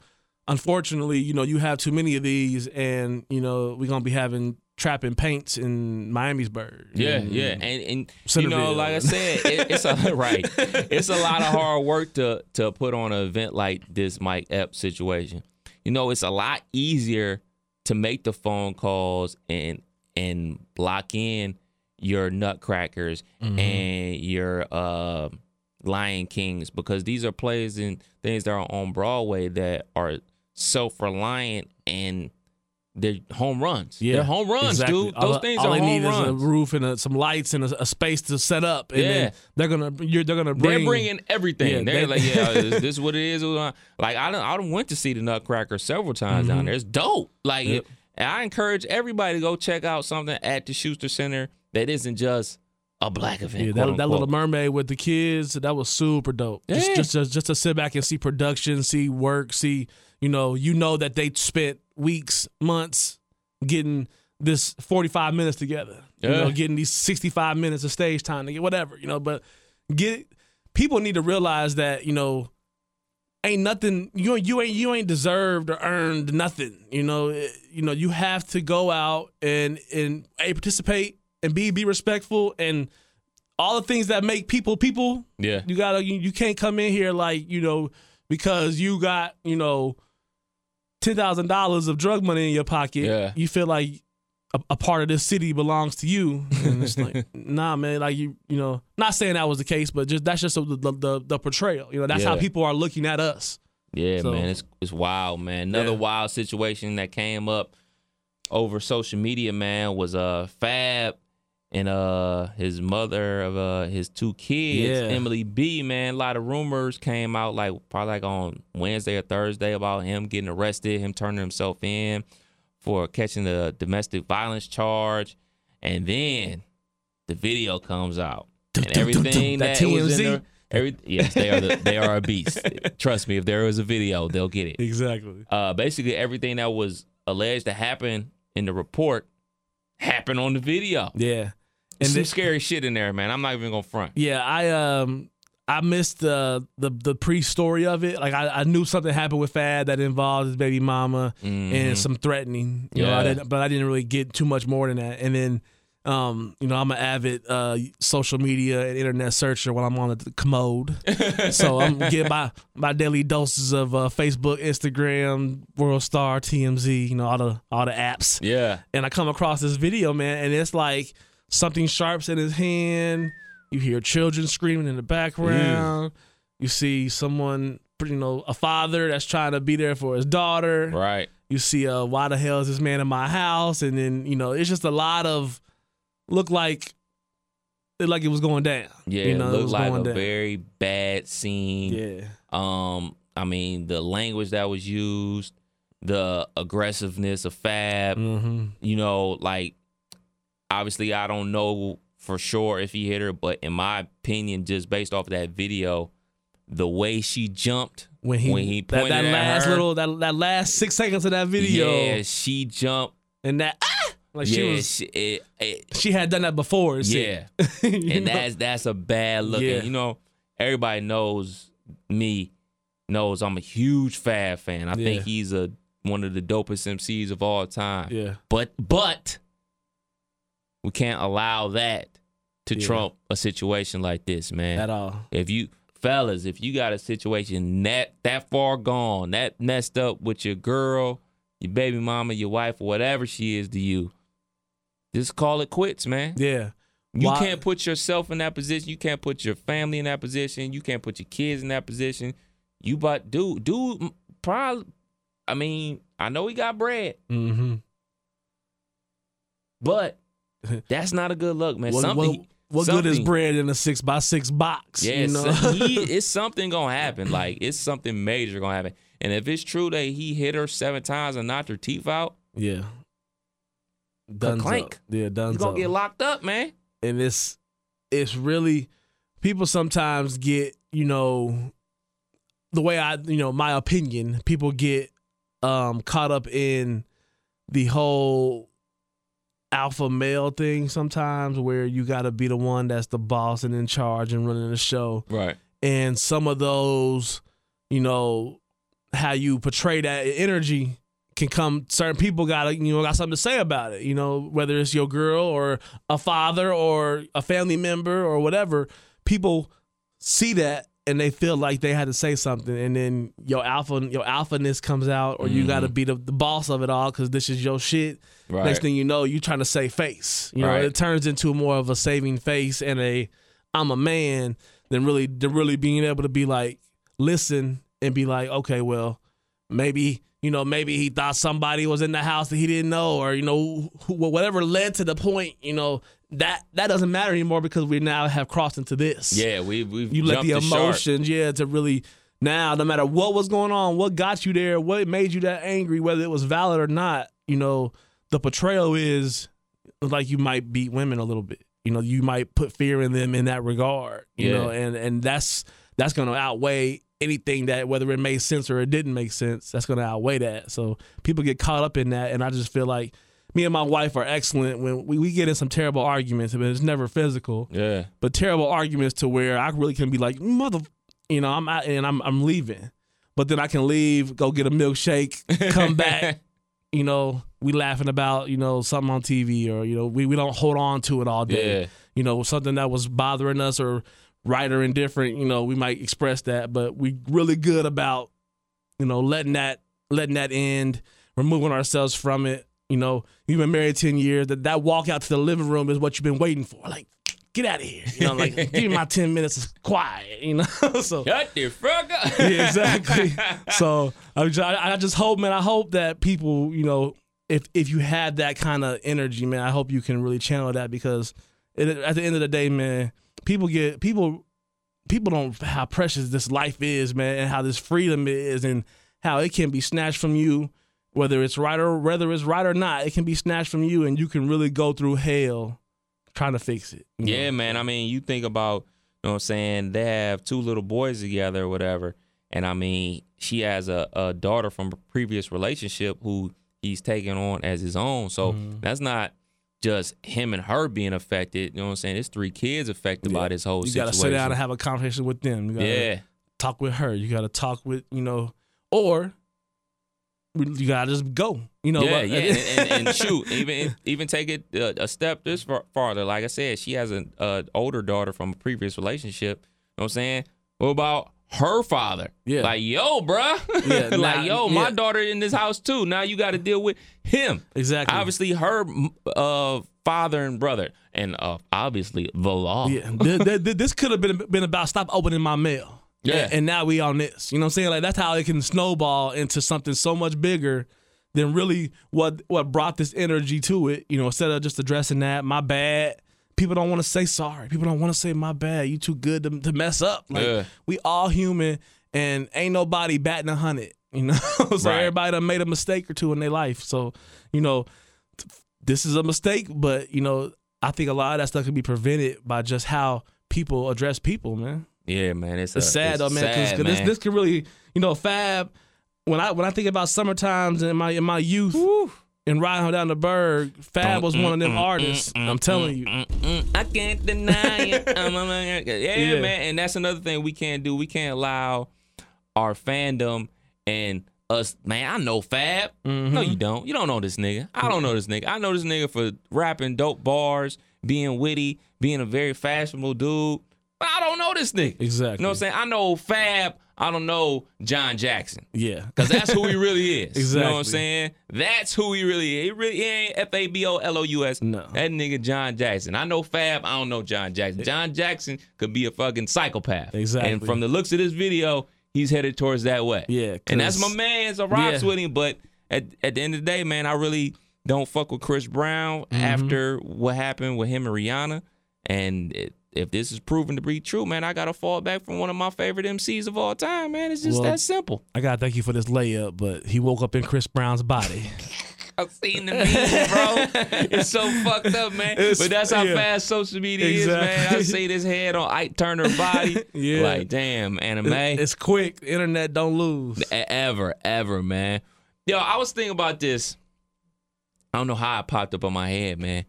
unfortunately, you know, you have too many of these, and you know, we're gonna be having trapping paints in Miamisburg. Yeah, and- yeah, and and you know, like I said, it, it's a [LAUGHS] right. It's a lot of hard work to to put on an event like this Mike Epps situation. You know, it's a lot easier to make the phone calls and and lock in your Nutcrackers and your uh, Lion Kings because these are plays and things that are on Broadway that are self reliant and they're home runs. Yeah, they're home runs, exactly. dude. Those the- things all are they home need runs. is a roof and a, some lights and a, a space to set up, and Yeah. then they're gonna you're, they're gonna bring They're bringing everything. Yeah, They're they- like, yeah, [LAUGHS] this, this is what it is. Like I don't, I don't went to see the Nutcracker several times down there. It's dope. Like, Mm-hmm. Yep. I encourage everybody to go check out something at the Schuster Center that isn't just a black event. Yeah, that, that little mermaid with the kids, that was super dope. Just, Yeah. just, just, just to sit back and see production, see work, see, you know, you know that they spent weeks, months getting this 45 minutes together. You Yeah. know, getting these 65 minutes of stage time to get whatever, you know, but get people need to realize that, you know, ain't nothing you you ain't you ain't deserved or earned nothing. You know, It- you know, you have to go out and and a participate and be be respectful and all the things that make people people. Yeah. You gotta you, you can't come in here like you know because you got you know ten thousand dollars of drug money in your pocket. Yeah. You feel like a, a part of this city belongs to you, and it's like [LAUGHS] nah, man. Like you you know, not saying that was the case, but just that's just the the, the, portrayal. You know, that's how people are looking at us. Yeah, So- man, it's it's wild, man. Another Yeah. wild situation that came up over social media, man, was uh Fab and uh his mother of uh his two kids, Yeah. Emily B. Man, a lot of rumors came out like probably like on Wednesday or Thursday about him getting arrested, him turning himself in for catching the domestic violence charge, and then the video comes out and everything That that, was in there. Every, yes, they are the, they are a beast. Trust me, if there was a video, they'll get it. Exactly. Uh, basically, everything that was alleged to happen in the report happened on the video. Yeah. And some scary shit in there, man. I'm not even gonna front. Yeah, I um I missed the the the pre story of it. Like I, I knew something happened with Fab that involved his baby mama and some threatening. You know, I Mm-hmm. Didn't, but I didn't really get too much more than that. And then um, you know, I'm an avid uh, social media and internet searcher when I'm on the commode. [LAUGHS] so I'm getting my my daily doses of uh, Facebook, Instagram, World Star, TMZ, you know, all the all the apps Yeah, and I come across this video, man, and it's like something sharp's in his hand. You hear children screaming in the background. You see someone, you know, a father that's trying to be there for his daughter. right. You see, uh, why the hell is this man in my house? And then you know, it's just a lot of look like like it was going down. Yeah, you know, it it looked was like a down. very bad scene. yeah. Um, I mean, the language that was used, the aggressiveness of Fab. Mm-hmm. You know, like obviously, I don't know for sure if he hit her, but in my opinion, just based off of that video, the way she jumped When he, when he that, pointed that at last her, little that that last six seconds of that video yeah, she jumped. and that ah, like she was she, it, it, she had done that before. yeah, [LAUGHS] and know? that's that's a bad look. Yeah. And, you know, everybody knows me, knows I'm a huge Fab fan. I Yeah. think he's a one of the dopest MCs of all time. yeah. But but we can't allow that to Yeah. trump a situation like this, man. at all. If you fellas, if you got a situation that that far gone, that messed up with your girl, your baby mama, your wife, whatever she is to you, just call it quits, man. Yeah. You Why- can't put yourself in that position. You can't put your family in that position. You can't put your kids in that position. You but dude, dude, probably. I mean, I know he got bread, Mm-hmm. but that's not a good look, man. What, something. what, what good is bread in a six by six box? Yeah, you know? so he, [LAUGHS] it's something gonna happen. Like it's something major gonna happen. And if it's true that he hit her seven times and knocked her teeth out, yeah. Dunzo. clank. Yeah, done. he's gonna get locked up, man. and it's it's really people sometimes get you know the way I you know my opinion people get um caught up in the whole alpha male thing sometimes where you got to be the one that's the boss and in charge and running the show Right. and some of those you know how you portray that energy can come certain people got you know got something to say about it you know whether it's your girl or a father or a family member or whatever people see that and they feel like they had to say something and then your alpha your alphaness comes out or you got to mm-hmm. be the, the boss of it all because this is your shit Right. next thing you know you're trying to save face you know Right. it turns into more of a saving face and a i'm a man than really than really being able to be like listen and be like okay well maybe you know maybe he thought somebody was in the house that he didn't know, or you know whatever led to the point. You know that that doesn't matter anymore because we now have crossed into this. Yeah, we we've you let the the emotions, yeah, to really now, no matter what was going on, what got you there, what made you that angry, whether it was valid or not, you know, the portrayal is like you might beat women a little bit. You know, you might put fear in them in that regard. You Yeah. know, and and that's that's gonna outweigh anything that whether it made sense or it didn't make sense, that's gonna outweigh that. So people get caught up in that and I just feel like me and my wife are excellent when we, we get in some terrible arguments, but it's never physical. Yeah, but terrible arguments to where I really can be like, mother, you know, I'm out and I'm I'm leaving, but then I can leave, go get a milkshake, come back, [LAUGHS] you know, we laughing about you know something on TV or you know we we don't hold on to it all day, Yeah. you know, something that was bothering us or right or indifferent, you know, we might express that, but we really good about you know letting that letting that end, removing ourselves from it. You know, you've been married ten years. That that walk out to the living room is what you've been waiting for. Like, get out of here. You know, like give me my ten minutes of quiet. You know, [LAUGHS] so shut the fuck up. [LAUGHS] yeah, exactly. so I, I just hope, man. I hope that people, you know, if if you have that kind of energy, man, I hope you can really channel that because it, at the end of the day, man, people get people people don't how precious this life is, man, and how this freedom is, and how it can be snatched from you, whether it's right or whether it's right or not. It can be snatched from you, and you can really go through hell trying to fix it. Yeah, know? man. I mean, you think about, you know what I'm saying? They have two little boys together or whatever. And I mean, she has a, a daughter from a previous relationship who he's taking on as his own. So Mm-hmm. that's not just him and her being affected. You know what I'm saying? It's three kids affected by this whole You situation. gotta sit down and have a conversation with them. You gotta, yeah. talk with her. You got to talk with you know, or you got to just go. You know, yeah, yeah, and, and, and [LAUGHS] shoot, even even take it uh, a step this far, farther. Like I said, she has an uh, older daughter from a previous relationship. You know what I'm saying? What about her father? Yeah. like yo, bruh. Yeah, [LAUGHS] like nah, yo, my yeah. daughter in this house too. Now you got to deal with him. exactly. Obviously, her uh, father and brother, and uh, obviously the law. Yeah, Th- th- th- this could have been been about stop opening my mail. Yeah. and, and now we on this. You know what I'm saying? Like that's how it can snowball into something so much bigger than really what what brought this energy to it. You know, instead of just addressing that, my bad. People don't want to say sorry. People don't want to say my bad. You too good to, to mess up. Like Yeah. we all human, and ain't nobody batting a hundred. You know, [LAUGHS] so Right. everybody done made a mistake or two in their life. So you know, this is a mistake, but you know, I think a lot of that stuff can be prevented by just how people address people, man. Yeah, man. It's, It's uh, sad it's though, man, sad, this man. this could really, you know, Fab. When I when I think about summer times in my in my youth and riding her down the Berg, Fab was one of them artists. I'm telling you, I can't deny it. [LAUGHS] Yeah, Yeah. man, and that's another thing we can't do. We can't allow our fandom and us. Man, I know Fab. Mm-hmm. No, you don't. You don't know this nigga. I don't know this nigga. I know this nigga for rapping dope bars, being witty, being a very fashionable dude. But I don't know this nigga. Exactly. You know what I'm saying? I know Fab. I don't know John Jackson. yeah, [LAUGHS] Cause that's who he really is. You know what I'm saying? That's who he really is. He really he ain't F A B O L O U S. No. That nigga John Jackson. I know Fab. I don't know John Jackson. John Jackson could be a fucking psychopath. Exactly. And from the looks of this video, he's headed towards that way. Yeah, And that's my man. So rocks Yeah. with him. But at at the end of the day, man, I really don't fuck with Chris Brown Mm-hmm. after what happened with him and Rihanna. And it, if this is proven to be true, man, I gotta fall back from one of my favorite MCs of all time, man. It's just Well, that simple. I gotta thank you for this layup, but he woke up in Chris Brown's body. [LAUGHS] I've seen the memes, bro. [LAUGHS] it's so fucked up, man. It's- but that's how yeah. fast social media is, man. I Exactly. see this head on Ike Turner body. [LAUGHS] Yeah. Like, damn, anime. It's quick. Internet don't lose. E- ever, ever, man. Yo, I was thinking about this. I don't know how it popped up on my head, man.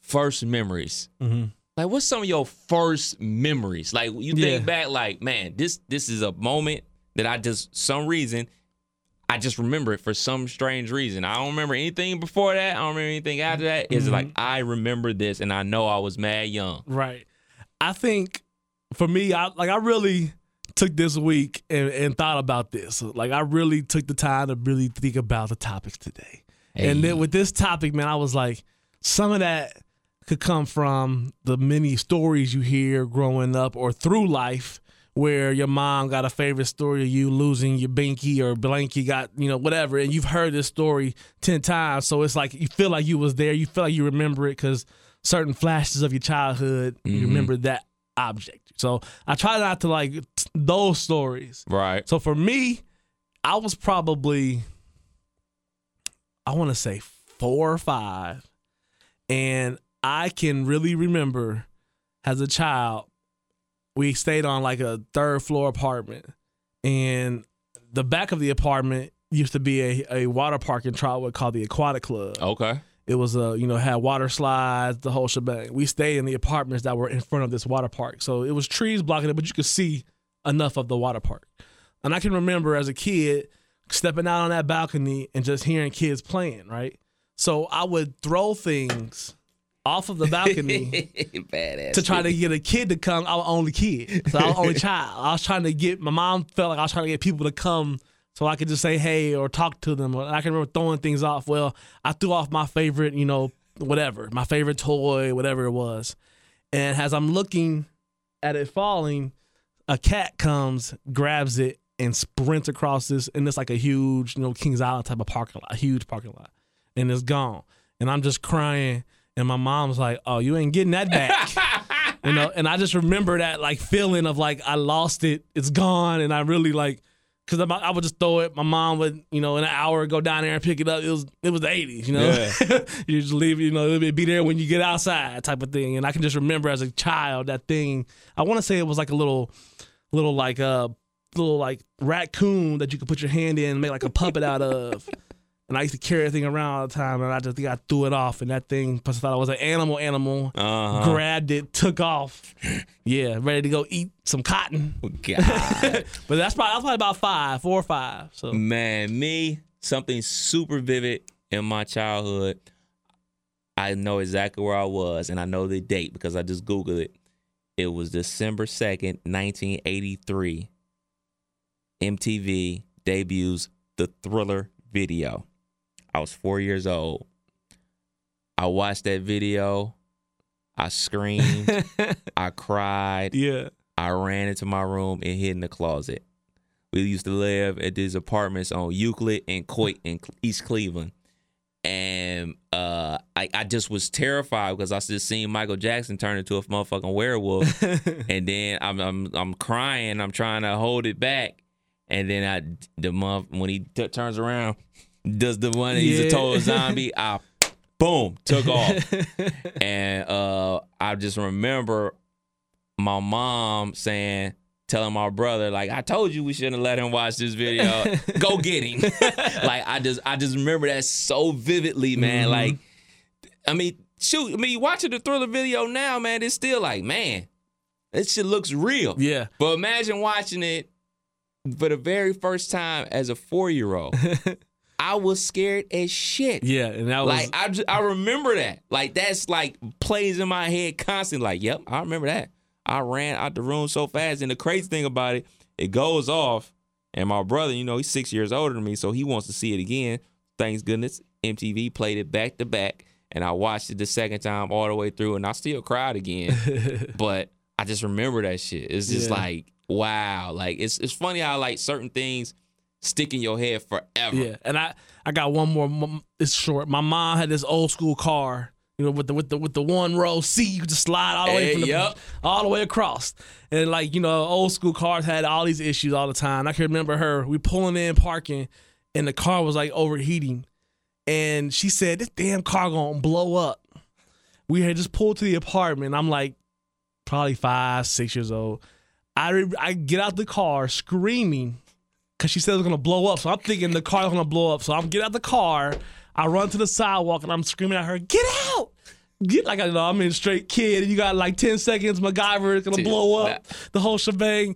First memories. Mhm. Like, what's some of your first memories? Like, you Yeah. think back, like, man, this this is a moment that I just some reason I just remember it for some strange reason. I don't remember anything before that. I don't remember anything after that. It's Mm-hmm. like I remember this, and I know I was mad young. Right. I think for me, I like I really took this week and, and thought about this. Like I really took the time to really think about the topics today. And then with this topic, man, I was like, some of that could come from the many stories you hear growing up or through life where your mom got a favorite story of you losing your binky or blanky got you know whatever, and you've heard this story ten times, so it's like you feel like you was there, you feel like you remember it because certain flashes of your childhood, you mm-hmm. remember that object. So I try not to like t- those stories. Right. So for me, I was probably, I want to say four or five. And I can really remember as a child, we stayed on like a third floor apartment. And the back of the apartment used to be a, a water park in Trotwood called the Aquatic Club. Okay. It was a you know had water slides, the whole shebang. We stayed in the apartments that were in front of this water park, so it was trees blocking it, but you could see enough of the water park. And I can remember as a kid stepping out on that balcony and just hearing kids playing. Right, so I would throw things off of the balcony [LAUGHS] to try to get a kid to come. I was only kid, so I was only [LAUGHS] child. I was trying to get my mom felt like I was trying to get people to come so I could just say hey or talk to them. I can remember throwing things off. Well, I threw off my favorite, you know, whatever, my favorite toy, whatever it was. And as I'm looking at it falling, a cat comes, grabs it, and sprints across this, and it's like a huge, you know, Kings Island type of parking lot, a huge parking lot, and it's gone. And I'm just crying, and my mom's like, "Oh, you ain't getting that back." [LAUGHS] you know and i just remember that like feeling of like i lost it. It's gone. And i really like because I would just throw it. My mom would you know in an hour go down there and pick it up. It was it was the 80s you know? [LAUGHS] You just leave you know it'll be there when you get outside type of thing. And i can just remember as a child that thing. I want to say it was like a little little like uh little like raccoon that you could put your hand in and make like a puppet out of and I used to carry that thing around all the time, and I just think I threw it off, and that thing, plus I thought it was an animal, animal, Uh-huh. grabbed it, took off. Yeah, ready to go eat some cotton. [LAUGHS] God. But that's probably, I was probably about five, four or five. So Man, me, something super vivid in my childhood. I know exactly where I was, and I know the date because I just Googled it. It was December 2nd, 1983. MTV debuts the Thriller video. I was four years old. I watched that video. I screamed. [LAUGHS] I cried. yeah, I ran into my room and hid in the closet. We used to live at these apartments on Euclid and Coit in East Cleveland. And uh, I, I just was terrified because I just seen Michael Jackson turn into a motherfucking werewolf. [LAUGHS] and then I'm, I'm I'm crying. I'm trying to hold it back. And then I the month when he t- turns around, does the one he's a total zombie. I boom took off. [LAUGHS] and uh, I just remember my mom saying, telling my brother, like, I told you we shouldn't have let him watch this video. Go [LAUGHS] get him. [LAUGHS] like I just I just remember that so vividly, man. Mm-hmm. Like, I mean, shoot, I mean, watching the thriller video now, man, it's still like, man, this shit looks real. yeah, But imagine watching it for the very first time as a four year old. I was scared as shit. yeah. And that was Like I, just, I remember that. Like that's like plays in my head constantly. Like, yep, I remember that. I ran out the room so fast, and the crazy thing about it, it goes off, and my brother, you know, he's six years older than me, so he wants to see it again. Thanks goodness, MTV played it back to back, and I watched it the second time all the way through, and I still cried again. [LAUGHS] but I just remember that shit. It's just Yeah. like wow. Like it's it's funny how like certain things stick in your head forever. Yeah, and I I got one more. It's short. My mom had this old school car, you know, with the with the with the one row seat. You could just slide all the way Hey, from the, yup. all the way across. And like you know, old school cars had all these issues all the time. I can remember her. We pulling in parking, and the car was like overheating, and she said, "This damn car gonna blow up." We had just pulled to the apartment. I'm like, probably five, six years old. I re- I get out the car screaming because she said it was gonna blow up. So I'm thinking the car is gonna blow up. So I'm get out the car. I run to the sidewalk and I'm screaming at her, "Get out!" Get like I know I'm in a straight kid. And you got like ten seconds. MacGyver is gonna Dude, blow up. The whole shebang.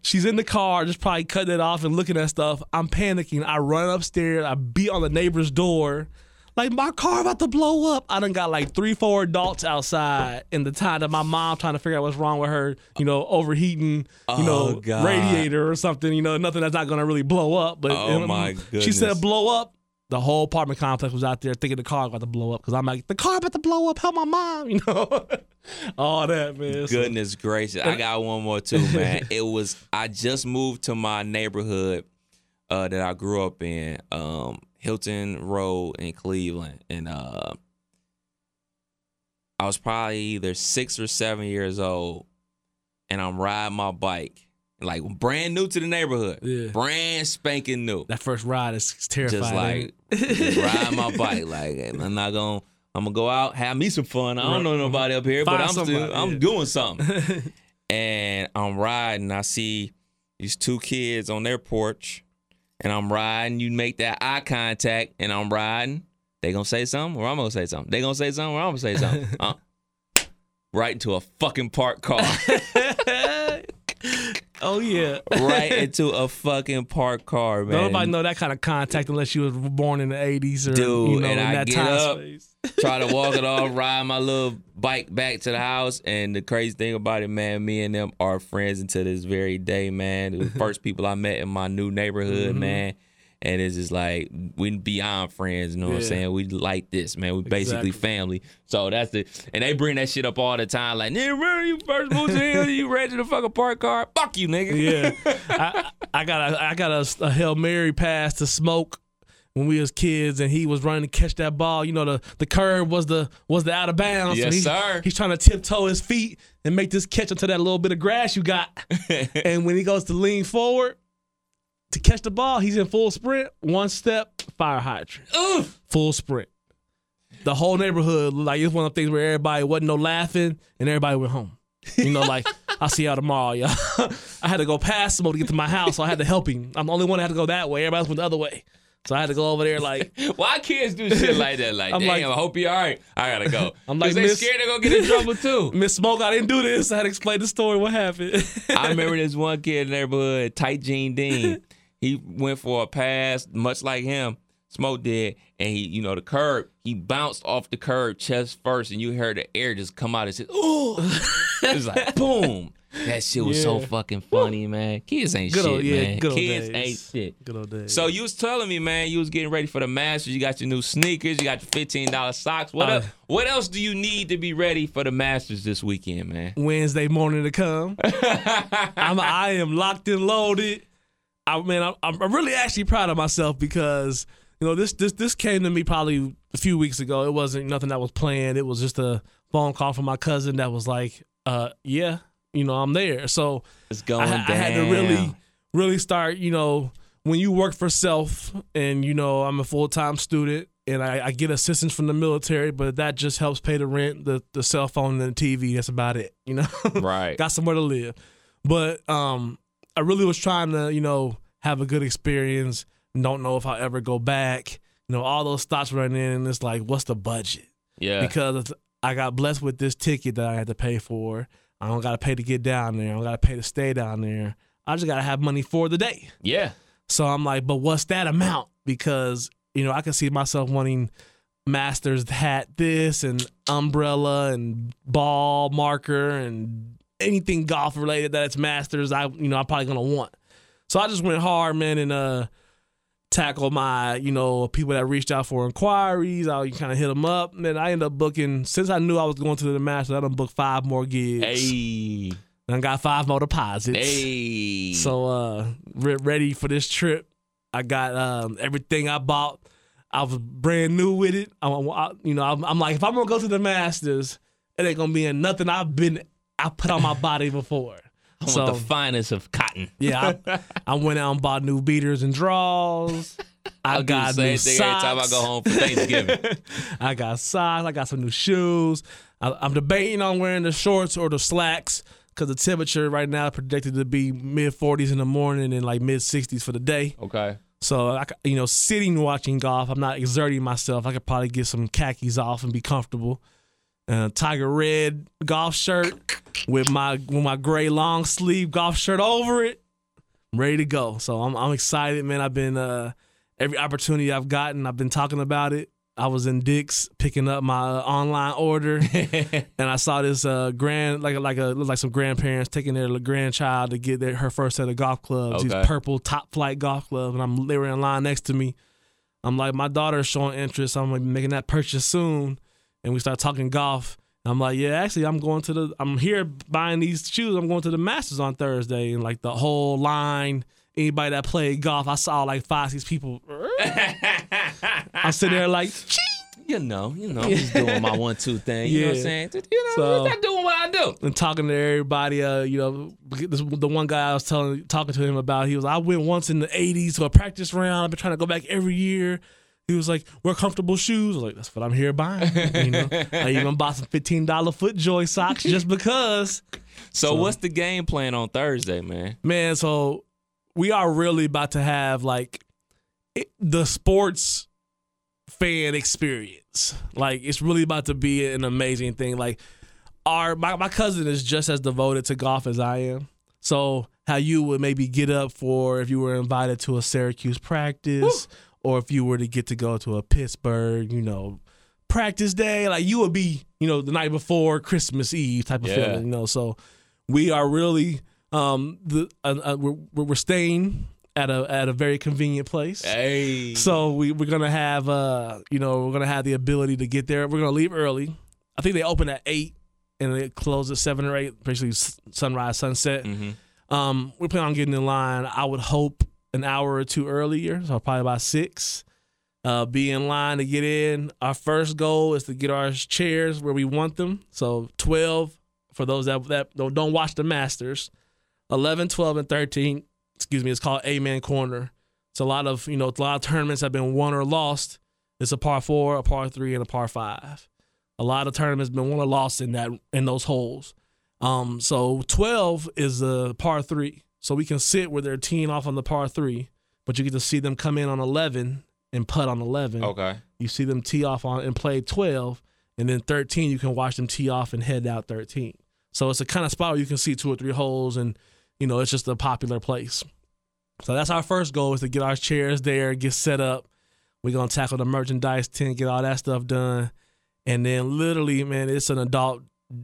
She's in the car, just probably cutting it off and looking at stuff. I'm panicking. I run upstairs. I beat on the neighbor's door. Like my car about to blow up. I done got like three, four adults outside in the time that my mom trying to figure out what's wrong with her, you know, overheating, you know, Oh, God. radiator or something, you know, nothing that's not gonna really blow up. But Oh, um, my she said blow up. the whole apartment complex was out there thinking the car about to blow up because I'm like, the car about to blow up. Help my mom, [LAUGHS] you know, all that man. Goodness gracious. I got one more too, man. [LAUGHS] it was I just moved to my neighborhood uh, that I grew up in, um, Hilton Road in Cleveland. And uh, I was probably either six or seven years old, and I'm riding my bike. Like brand new to the neighborhood. Yeah. Brand spanking new. that first ride is terrifying. [LAUGHS] Just like just ride my bike. Like I'm not gonna I'm gonna go out, have me some fun. I don't know nobody up here, but I'm still I'm yeah. doing something. [LAUGHS] and I'm riding. I see these two kids on their porch, and I'm riding. You make that eye contact, and I'm riding. They gonna say something, or I'm gonna say something. They gonna say something, or I'm gonna say something. [LAUGHS] uh, right into a fucking parked car. [LAUGHS] oh yeah. right [LAUGHS] into a fucking parked car, man. Nobody know that kind of contact unless you was born in the '80s or Dude, you know, and I get time up, space. try to [LAUGHS] walk it off, ride my little bike back to the house. And the crazy thing about it, man, me and them are friends until this very day, man. The [LAUGHS] first people I met in my new neighborhood, Mm-hmm. man. And it's just like we're beyond friends, you know what I'm saying? We like this, man. We basically Exactly. family. So that's the and they bring that shit up all the time. Like, nigga, remember you first moved here, you rented a fucking park car? Fuck you, nigga. Yeah, [LAUGHS] I, I got a, I got a, a hail mary pass to smoke when we was kids, and he was running to catch that ball. You know, the the curve was the was the out of bounds. Yes, he, sir. He's trying to tiptoe his feet and make this catch onto that little bit of grass you got. [LAUGHS] and when he goes to lean forward to catch the ball, he's in full sprint. One step, fire hydrant. Full sprint. The whole neighborhood like it's one of the things where everybody wasn't no laughing and everybody went home. You know, like [LAUGHS] I'll see y'all tomorrow, y'all. [LAUGHS] I had to go past him to get to my house, so I had to help him. I'm the only one that had to go that way. Everybody else went the other way. So I had to go over there like [LAUGHS] Why kids do shit like that? Like, I'm damn, like- I hope you're all right. I gotta go. I'm like, they Miss- scared they're gonna get in trouble too. Miss Smoke, I didn't do this. I had to explain the story, what happened. I remember this one kid in the neighborhood, Tight Jean Dean. He went for a pass, much like him, Smoke did, and he, you know, the curb, he bounced off the curb chest first, and you heard the air just come out and said, "Oh!" [LAUGHS] it was like [LAUGHS] boom. That shit was so fucking funny, man. Kids ain't Good shit, old- yeah, man. good old Kids days. ain't shit. Good old days. So you was telling me, man, you was getting ready for the Masters. You got your new sneakers. You got your fifteen dollars socks. What Uh, else? What else do you need to be ready for the Masters this weekend, man? Wednesday morning to come. [LAUGHS] I'm I am locked and loaded. I mean, I'm, I'm really actually proud of myself because you know this this this came to me probably a few weeks ago. It wasn't nothing that was planned. It was just a phone call from my cousin that was like, uh, "Yeah, you know, I'm there." So It's going I, down. I had to really, really start. You know, when you work for self, and you know, I'm a full time student, and I, I get assistance from the military, but that just helps pay the rent, the the cell phone, and the TV. That's about it. You know, [LAUGHS] Right. got somewhere to live. But um, I really was trying to, you know, have a good experience. Don't know if I'll ever go back. You know, all those thoughts running in, and it's like, what's the budget? Yeah. because I got blessed with this ticket that I had to pay for. I don't got to pay to get down there. I don't got to pay to stay down there. I just got to have money for the day. yeah. So I'm like, but what's that amount? Because you know, I can see myself wanting Masters hat, this and umbrella and ball marker and anything golf related that it's Masters. I you know I'm probably gonna want. So I just went hard, man, and uh tackled my you know people that reached out for inquiries. I kind of hit them up, and then I ended up booking. Since I knew I was going to the Masters, I done booked five more gigs. Hey. and I got five more deposits. Hey. So uh re- ready for this trip. I got um everything I bought. I was brand new with it. I, I- you know, I'm, I'm like, if I'm gonna go to the Masters, it ain't gonna be in nothing I've been I put on my body before. I want the finest of cotton. yeah, I, [LAUGHS] I went out and bought new beaters and draws. I I'll do the got same new thing every time I go home for Thanksgiving. [LAUGHS] I got socks. I got some new shoes. I, I'm debating on wearing the shorts or the slacks because the temperature right now is predicted to be mid 40s in the morning and like mid 60s for the day. okay. So, I, you know, sitting watching golf, I'm not exerting myself. I could probably get some khakis off and be comfortable. Uh, Tiger red golf shirt with my with my gray long sleeve golf shirt over it. I'm ready to go. So I'm I'm excited, man. I've been uh, every opportunity I've gotten, I've been talking about it. I was in Dick's picking up my uh, online order, [LAUGHS] and I saw this uh, grand like like a like some grandparents taking their grandchild to get their, her first set of golf clubs. Okay. These purple top flight golf clubs, and I'm they were in line next to me. I'm like, my daughter's showing interest. I'm like making that purchase soon, and we start talking golf. I'm like, yeah, actually, I'm going to the. I'm here buying these shoes. I'm going to the Masters on Thursday, and like the whole line. Anybody that played golf, I saw like five, six people. [LAUGHS] I'm sitting there like, You know, you know, I'm just doing my one two thing. You know what I'm saying? You know, So- I'm doing what I do. and talking to everybody. Uh, you know, this, the one guy I was telling, talking to him about, he was, I went once in the '80s to a practice round. I've been trying to go back every year. He was like, "Wear comfortable shoes." I was like, "That's what I'm here buying." You know, [LAUGHS] I even bought some fifteen dollar FootJoy socks just because. So, what's the game plan on Thursday, man? Man, so we are really about to have like it, the sports fan experience. Like it's really about to be an amazing thing. Like our my, my cousin is just as devoted to golf as I am. So how you would maybe get up for if you were invited to a Syracuse practice or if you were to get to go to a Pittsburgh, you know, practice day, like you would be, you know, the night before Christmas Eve type of Yeah. feeling, you know. So we are really um the uh, uh, we're, we're staying at a at a very convenient place. Hey. So we we're gonna have uh you know we're gonna have the ability to get there. We're gonna leave early. I think they open at eight and they close at seven or eight, basically sunrise sunset. Um, we plan on getting in line. I would hope an hour or two earlier, so probably about six. Uh, be in line to get in. Our first goal is to get our chairs where we want them. So twelve for those that that don't watch the Masters. 11, 12, and 13, excuse me, it's called Amen Corner. It's a lot of, you know, a lot of tournaments have been won or lost. It's a par four, a par three, and a par five. A lot of tournaments been won or lost in that in those holes. Um, so 12 is a par three. So we can sit where they're teeing off on the par three, but you get to see them come in on 11 and putt on 11. Okay. You see them tee off on and play 12, and then 13 you can watch them tee off and head out 13. So it's a kind of spot where you can see two or three holes, and you know it's just a popular place. So that's our first goal is to get our chairs there, get set up. We're gonna tackle the merchandise tent, get all that stuff done, and then literally, man, it's an adult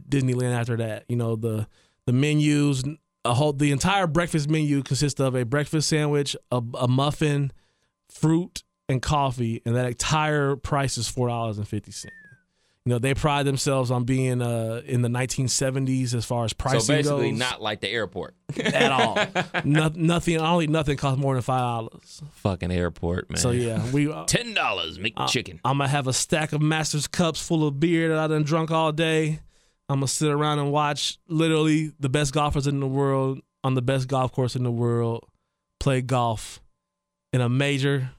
Disneyland after that. You know the the menus, a whole the entire breakfast menu consists of a breakfast sandwich, a, a muffin, fruit, and coffee, and that entire price is four dollars and fifty cents. You know they pride themselves on being uh, in the 1970s as far as pricing so basically, goes. not like the airport. at all. [LAUGHS] no, nothing. Only nothing costs more than five dollars. Fucking airport, man. So yeah, we. Uh, ten dollars make chicken. I'm gonna have a stack of Masters cups full of beer that I done drunk all day. I'm gonna sit around and watch literally the best golfers in the world on the best golf course in the world play golf in a major,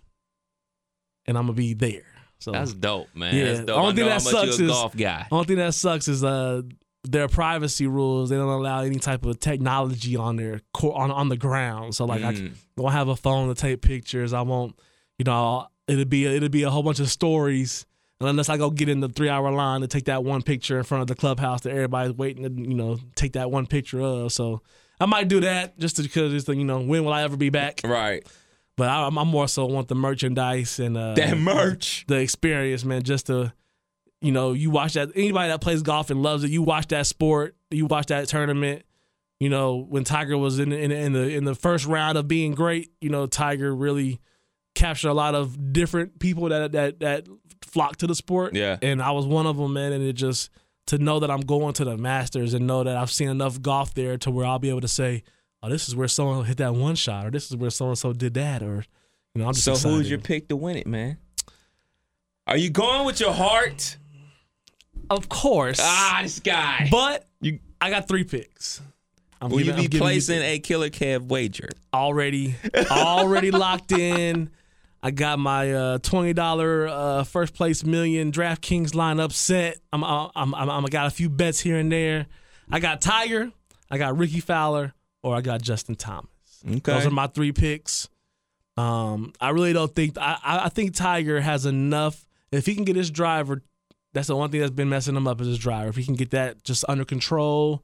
and I'm gonna be there. So That's dope, man. Yeah, That's dope. only I thing that sucks a is- golf guy. Only thing that sucks is uh their privacy rules. They don't allow any type of technology on their co- on on the ground. So like I Mm. don't have a phone to take pictures. I won't. You know, it'll be it'll be a whole bunch of stories. And unless I go get in the three hour line to take that one picture in front of the clubhouse that everybody's waiting to you know take that one picture of. So I might do that just because it's the you know when will I ever be back? Right. But I, I'm more so want the merchandise and uh, That merch. the experience, man. Just to, you know, you watch that. Anybody that plays golf and loves it, you watch that sport, you watch that tournament. You know, when Tiger was in in, in the in the first round of being great, you know, Tiger really captured a lot of different people that that that flock to the sport. Yeah. and I was one of them, man. And it just to know that I'm going to the Masters and know that I've seen enough golf there to where I'll be able to say, oh, this is where someone hit that one shot, or this is where so and so did that, or you know, I'm just So excited. who's your pick to win it, man? Are you going with your heart? Of course. Ah, this guy. But You- I got three picks. I'm Will you be giving placing a killer Kev wager? already already locked in? I got my uh, twenty dollar uh, first place million DraftKings lineup set. I'm I'm, I'm I'm I got a few bets here and there. I got Tiger, I got Rickie Fowler, or I got Justin Thomas. Okay. Those are my three picks. Um, I really don't think I, I I think Tiger has enough. If he can get his driver, that's the one thing that's been messing him up is his driver. If he can get that just under control,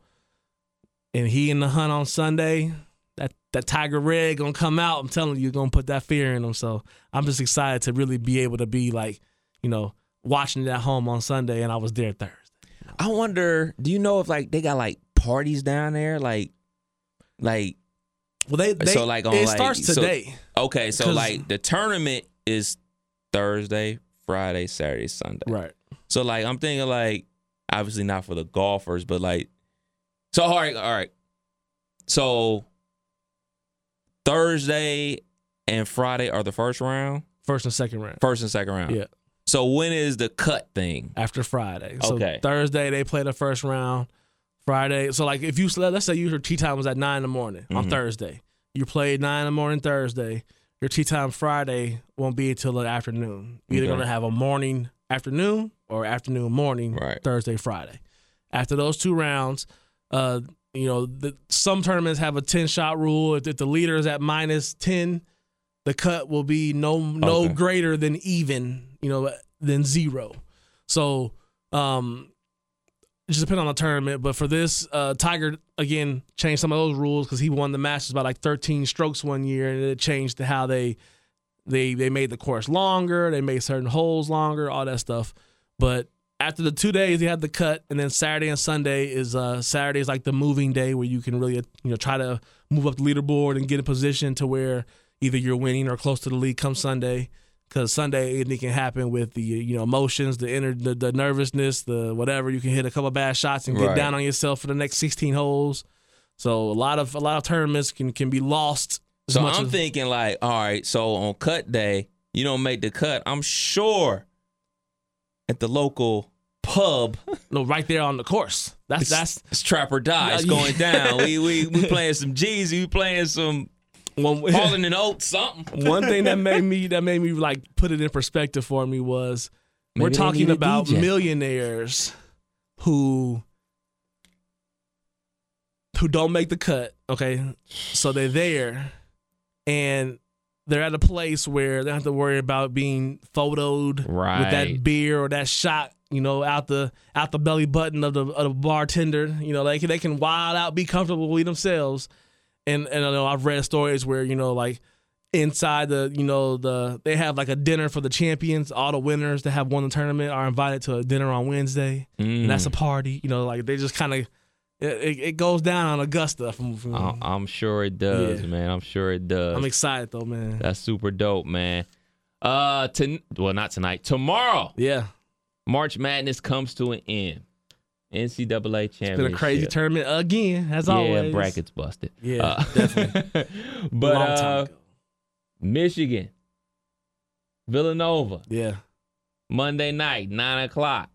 and he in the hunt on Sunday, that that Tiger Red gonna come out. I'm telling you, you're gonna put that fear in them. So I'm just excited to really be able to be like, you know, watching it at home on Sunday, and I was there Thursday. I wonder. Do you know if like they got like parties down there? Like, like Well, they, they So, like, on, it like- starts so- today. okay, so like the tournament is Thursday, Friday, Saturday, Sunday. Right. So like I'm thinking like obviously not for the golfers, but like so all right, all right. So Thursday and Friday are the first round, First and second round. first and second round. Yeah. So when is the cut thing? After Friday. So Okay. Thursday they play the first round. Friday. So like if you let's say your tee time was at nine in the morning on Mhm. Thursday. You played nine in the morning Thursday. Your tee time Friday won't be until the afternoon. You're either Okay. gonna have a morning afternoon or afternoon morning Right. Thursday Friday. After those two rounds, uh, you know, the, some tournaments have a ten shot rule. If, if the leader is at minus ten, the cut will be no no Okay. greater than even, you know, than zero. So, um, just depends on the tournament. But for this, uh, Tiger again changed some of those rules because he won the Masters by like 13 strokes one year, and it changed to how they they they made the course longer, they made certain holes longer, all that stuff. But after the two days, you had the cut, and then Saturday and Sunday is uh Saturday is like the moving day where you can really you know try to move up the leaderboard and get in position to where either you're winning or close to the lead come Sunday. Because Sunday anything can happen with the you know emotions, the inner the, the nervousness, the whatever. You can hit a couple bad shots and get Right. down on yourself for the next 16 holes. So a lot of a lot of tournaments can can be lost. So I'm as- thinking like, all right, so on cut day, you don't make the cut. I'm sure at the local pub, [LAUGHS] no right there on the course. That's it's, that's it's trap or die. It's going down. we we [LAUGHS] we playing some Jeezy, we playing some one Falling in Oats, something. one thing that made me [LAUGHS] that made me like put it in perspective for me was we're talking about DJ. millionaires who who don't make the cut okay so they're there and they're at a place where they don't have to worry about being photoed with that beer or that shot you know out the out the belly button of the, of the bartender. You know they can they can wild out be comfortable with themselves. And and I know I've read stories where you know like inside the you know the they have like a dinner for the champions. All the winners that have won the tournament are invited to a dinner on Wednesday. And that's a mm. party you know like they just kind of it, it, goes down on Augusta from, from- I'm sure it does, Yeah. man. I'm sure it does. I'm excited though man That's super dope, man. Uh, to, well, not tonight. Tomorrow, yeah March Madness comes to an end. NCAA championship. it's been a crazy tournament again as always. yeah, always brackets busted. Yeah, Uh, definitely [LAUGHS] but uh. Michigan, Villanova, yeah Monday night, nine o'clock.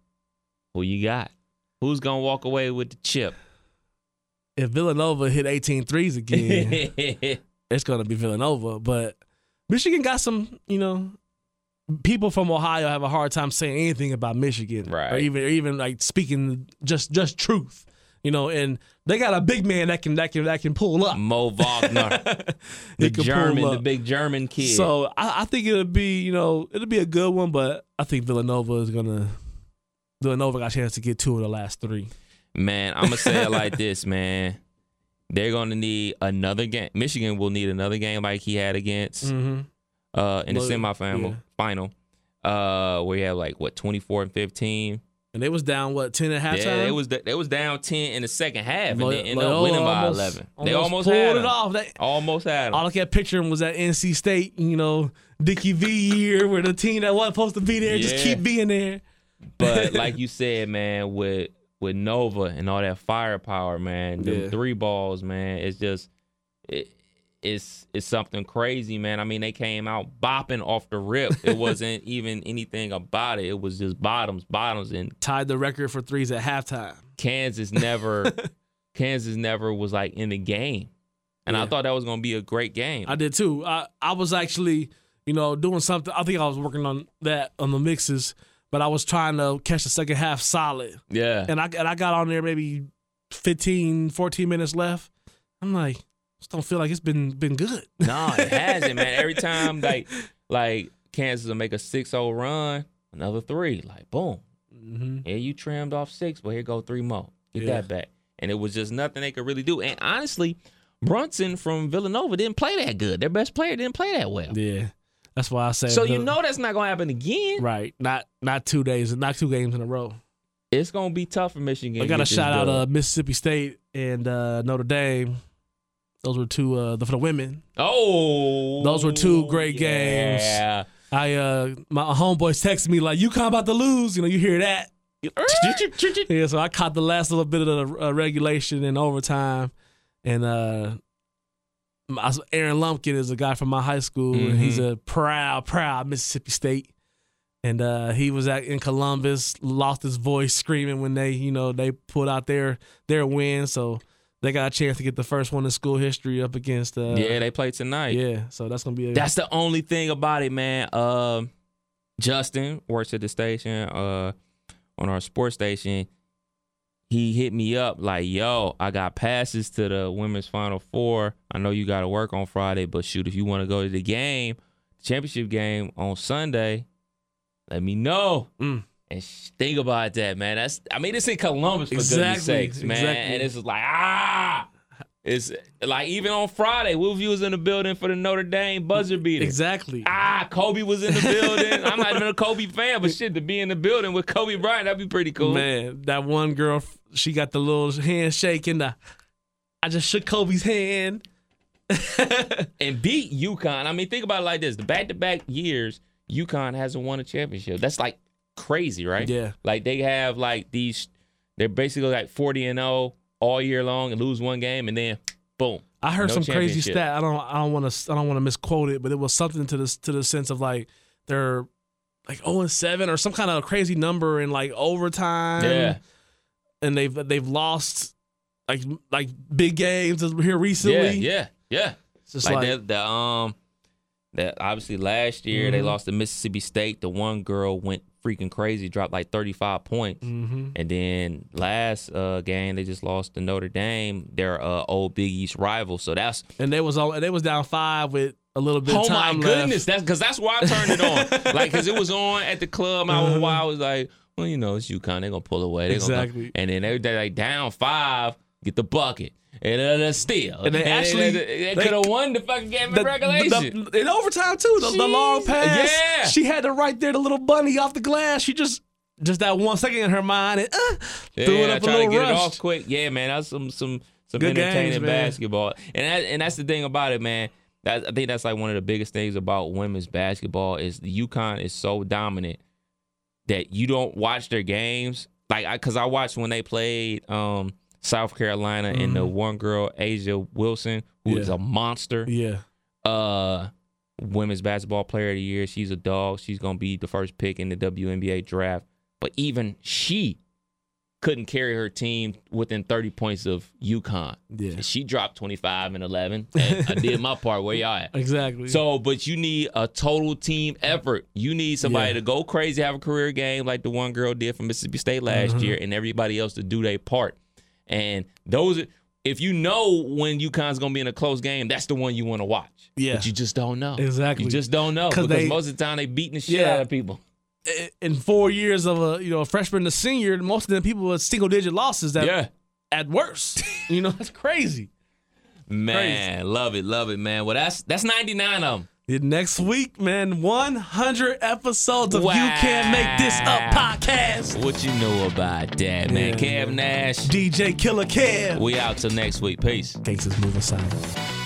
Who you got? Who's gonna walk away with the chip? If Villanova hit 18 threes again [LAUGHS] it's going to be Villanova. But Michigan got some, you know, people from Ohio have a hard time saying anything about Michigan, Right. Or even, or even like speaking just just truth, you know. And they got a big man that can that can that can pull up. Mo Wagner, [LAUGHS] the German, the big German kid. So I, I think it'll be, you know, it'll be a good one. But I think Villanova is gonna. Villanova got a chance to get two of the last three. Man, I'm gonna say it like [LAUGHS] this, man. They're gonna need another game. Michigan will need another game like he had against Mm-hmm. uh in the semifinal yeah. final. Uh where you have like what 24 and 15. And they was down what ten at halftime. Yeah, it was they was down 10 in the second half and they ended Loyola up winning by almost- 11. They almost almost pulled had it off. They, Almost had them. all. I kept picturing was that NC State, you know, Dickie V year where the team that wasn't supposed to be there just keep being there. But [LAUGHS] like you said, man, with with Nova and all that firepower, man, the Yeah. three balls, man, it's just it, it's it's something crazy, man. I mean, they came out bopping off the rip. It [LAUGHS] wasn't even anything about it. It was just bottoms, bottoms, and Tied the record for threes at halftime. Kansas [LAUGHS] never, Kansas never was like in the game, and I thought that was gonna be a great game. I did too. I, I was actually, you know, doing something. I think I was working on that on the mixes, but I was trying to catch the second half solid. yeah, And I and I got on there maybe 15, 14 minutes left. I'm like, just don't feel like it's been been good. No, it hasn't, man. Every [LAUGHS] time like like Kansas will make a 6-0 run, another three, like boom. hmm Yeah, you trimmed off six, but here go three more. Get Yeah. that back. And it was just nothing they could really do. And honestly, Brunson from Villanova didn't play that good. Their best player didn't play that well. Yeah, that's why I said. So you know that's not gonna happen again. right? Not not two days, not two games in a row. It's gonna be tough for Michigan. I got to shout out uh. Mississippi State and uh, Notre Dame. Those were two uh, the, for the women. oh, those were two great games. Yeah, I uh my homeboys texted me like "You UConn about to lose. You know, you hear that. [LAUGHS] yeah, so I caught the last little bit of the uh, regulation and overtime, and uh, my, Aaron Lumpkin is a guy from my high school. and He's a proud, proud Mississippi State, and uh, he was at, in Columbus, lost his voice screaming when they, you know, they put out their their win. So they got a chance to get the first one in school history up against. Uh, yeah, they play tonight. yeah. So that's gonna be a, That's the only thing about it, man. Um, Justin works at the station, uh, on our sports station. He hit me up like, "Yo, I got passes to the women's final four. I know you got to work on Friday, but shoot, if you want to go to the game, championship game on Sunday, let me know." Mm. And sh- think about that, man. That's I mean, it's in Columbus for goodness Exactly, sakes, man. exactly. And it's just like ah. It's like even on Friday, Wolfie was in the building for the Notre Dame buzzer beater. exactly. Ah, Kobe was in the building. I'm not even a Kobe fan, but shit, to be in the building with Kobe Bryant, that'd be pretty cool. Man, that one girl, she got the little handshake and the. I just shook Kobe's hand. [LAUGHS] And beat UConn. I mean, think about it like this: the back-to-back years, UConn hasn't won a championship. That's like crazy, right? Yeah. Like they have like these. They're basically like 40 and 0 all year long and lose one game, and then boom. I heard No some crazy stat. I don't. I don't want to. I don't want to misquote it, but it was something to this to the sense of like they're like zero and seven or some kind of crazy number in like overtime. Yeah. and they've they've lost like like big games here recently. Yeah, yeah, yeah. It's just like, like, that, the um that obviously last year they Mhm. lost to Mississippi State. The one girl went freaking crazy, dropped like 35 points. hmm And then last uh game they just lost to Notre Dame, their uh, old Big East rival. So that's and they was all they was down five with a little bit. oh of my time goodness, left. that's because that's why I turned it on. [LAUGHS] like because it was on at the club. I was, I was like, well, you know, it's UConn. They're gonna pull away. They Gonna Exactly. And then they they like down five, get the bucket. And uh, the steal. And they actually- they, they, they- could have won the fucking game in regulation. the- in overtime too. The, the long pass. Yeah. She had to right there, the little bunny off the glass. She just just that one second in her mind and uh, threw it up a try to little get rush. it off quick. Yeah, man, that's some some some Good entertaining games, basketball, and that, and that's the thing about it, man. That, I think that's like one of the biggest things about women's basketball is the UConn is so dominant that you don't watch their games. Like, I, cause I watched when they played um, South Carolina and the one girl A'ja Wilson, who is Mm-hmm. Yeah. a monster Yeah. uh women's basketball player of the year. She's a dog. She's gonna be the first pick in the WNBA draft. But even she couldn't carry her team within 30 points of UConn. Yeah. She dropped 25 and 11. And I did my [LAUGHS] part. Where y'all at? Exactly. So, but you need a total team effort. You need somebody Yeah. to go crazy, have a career game like the one girl did from Mississippi State last Mm-hmm. year, and everybody else to do their part. And those, if you know when UConn's gonna be in a close game, that's the one you want to watch. Yeah. but you just don't know. Exactly. you just don't know because they- most of the time they beating the shit Yeah. out of people. in four years of a you know a freshman to senior, most of the people with single digit losses that yeah, at worst. [LAUGHS] you know that's crazy. man, love it, love it, man. Well, that's that's 99 of them. Next week, man, 100 episodes of Wow. You Can't Make This Up podcast. What you know about that, man? Yeah. Kev Nash. DJ Killer Kev. We out till next week. Peace. Gangsters move aside.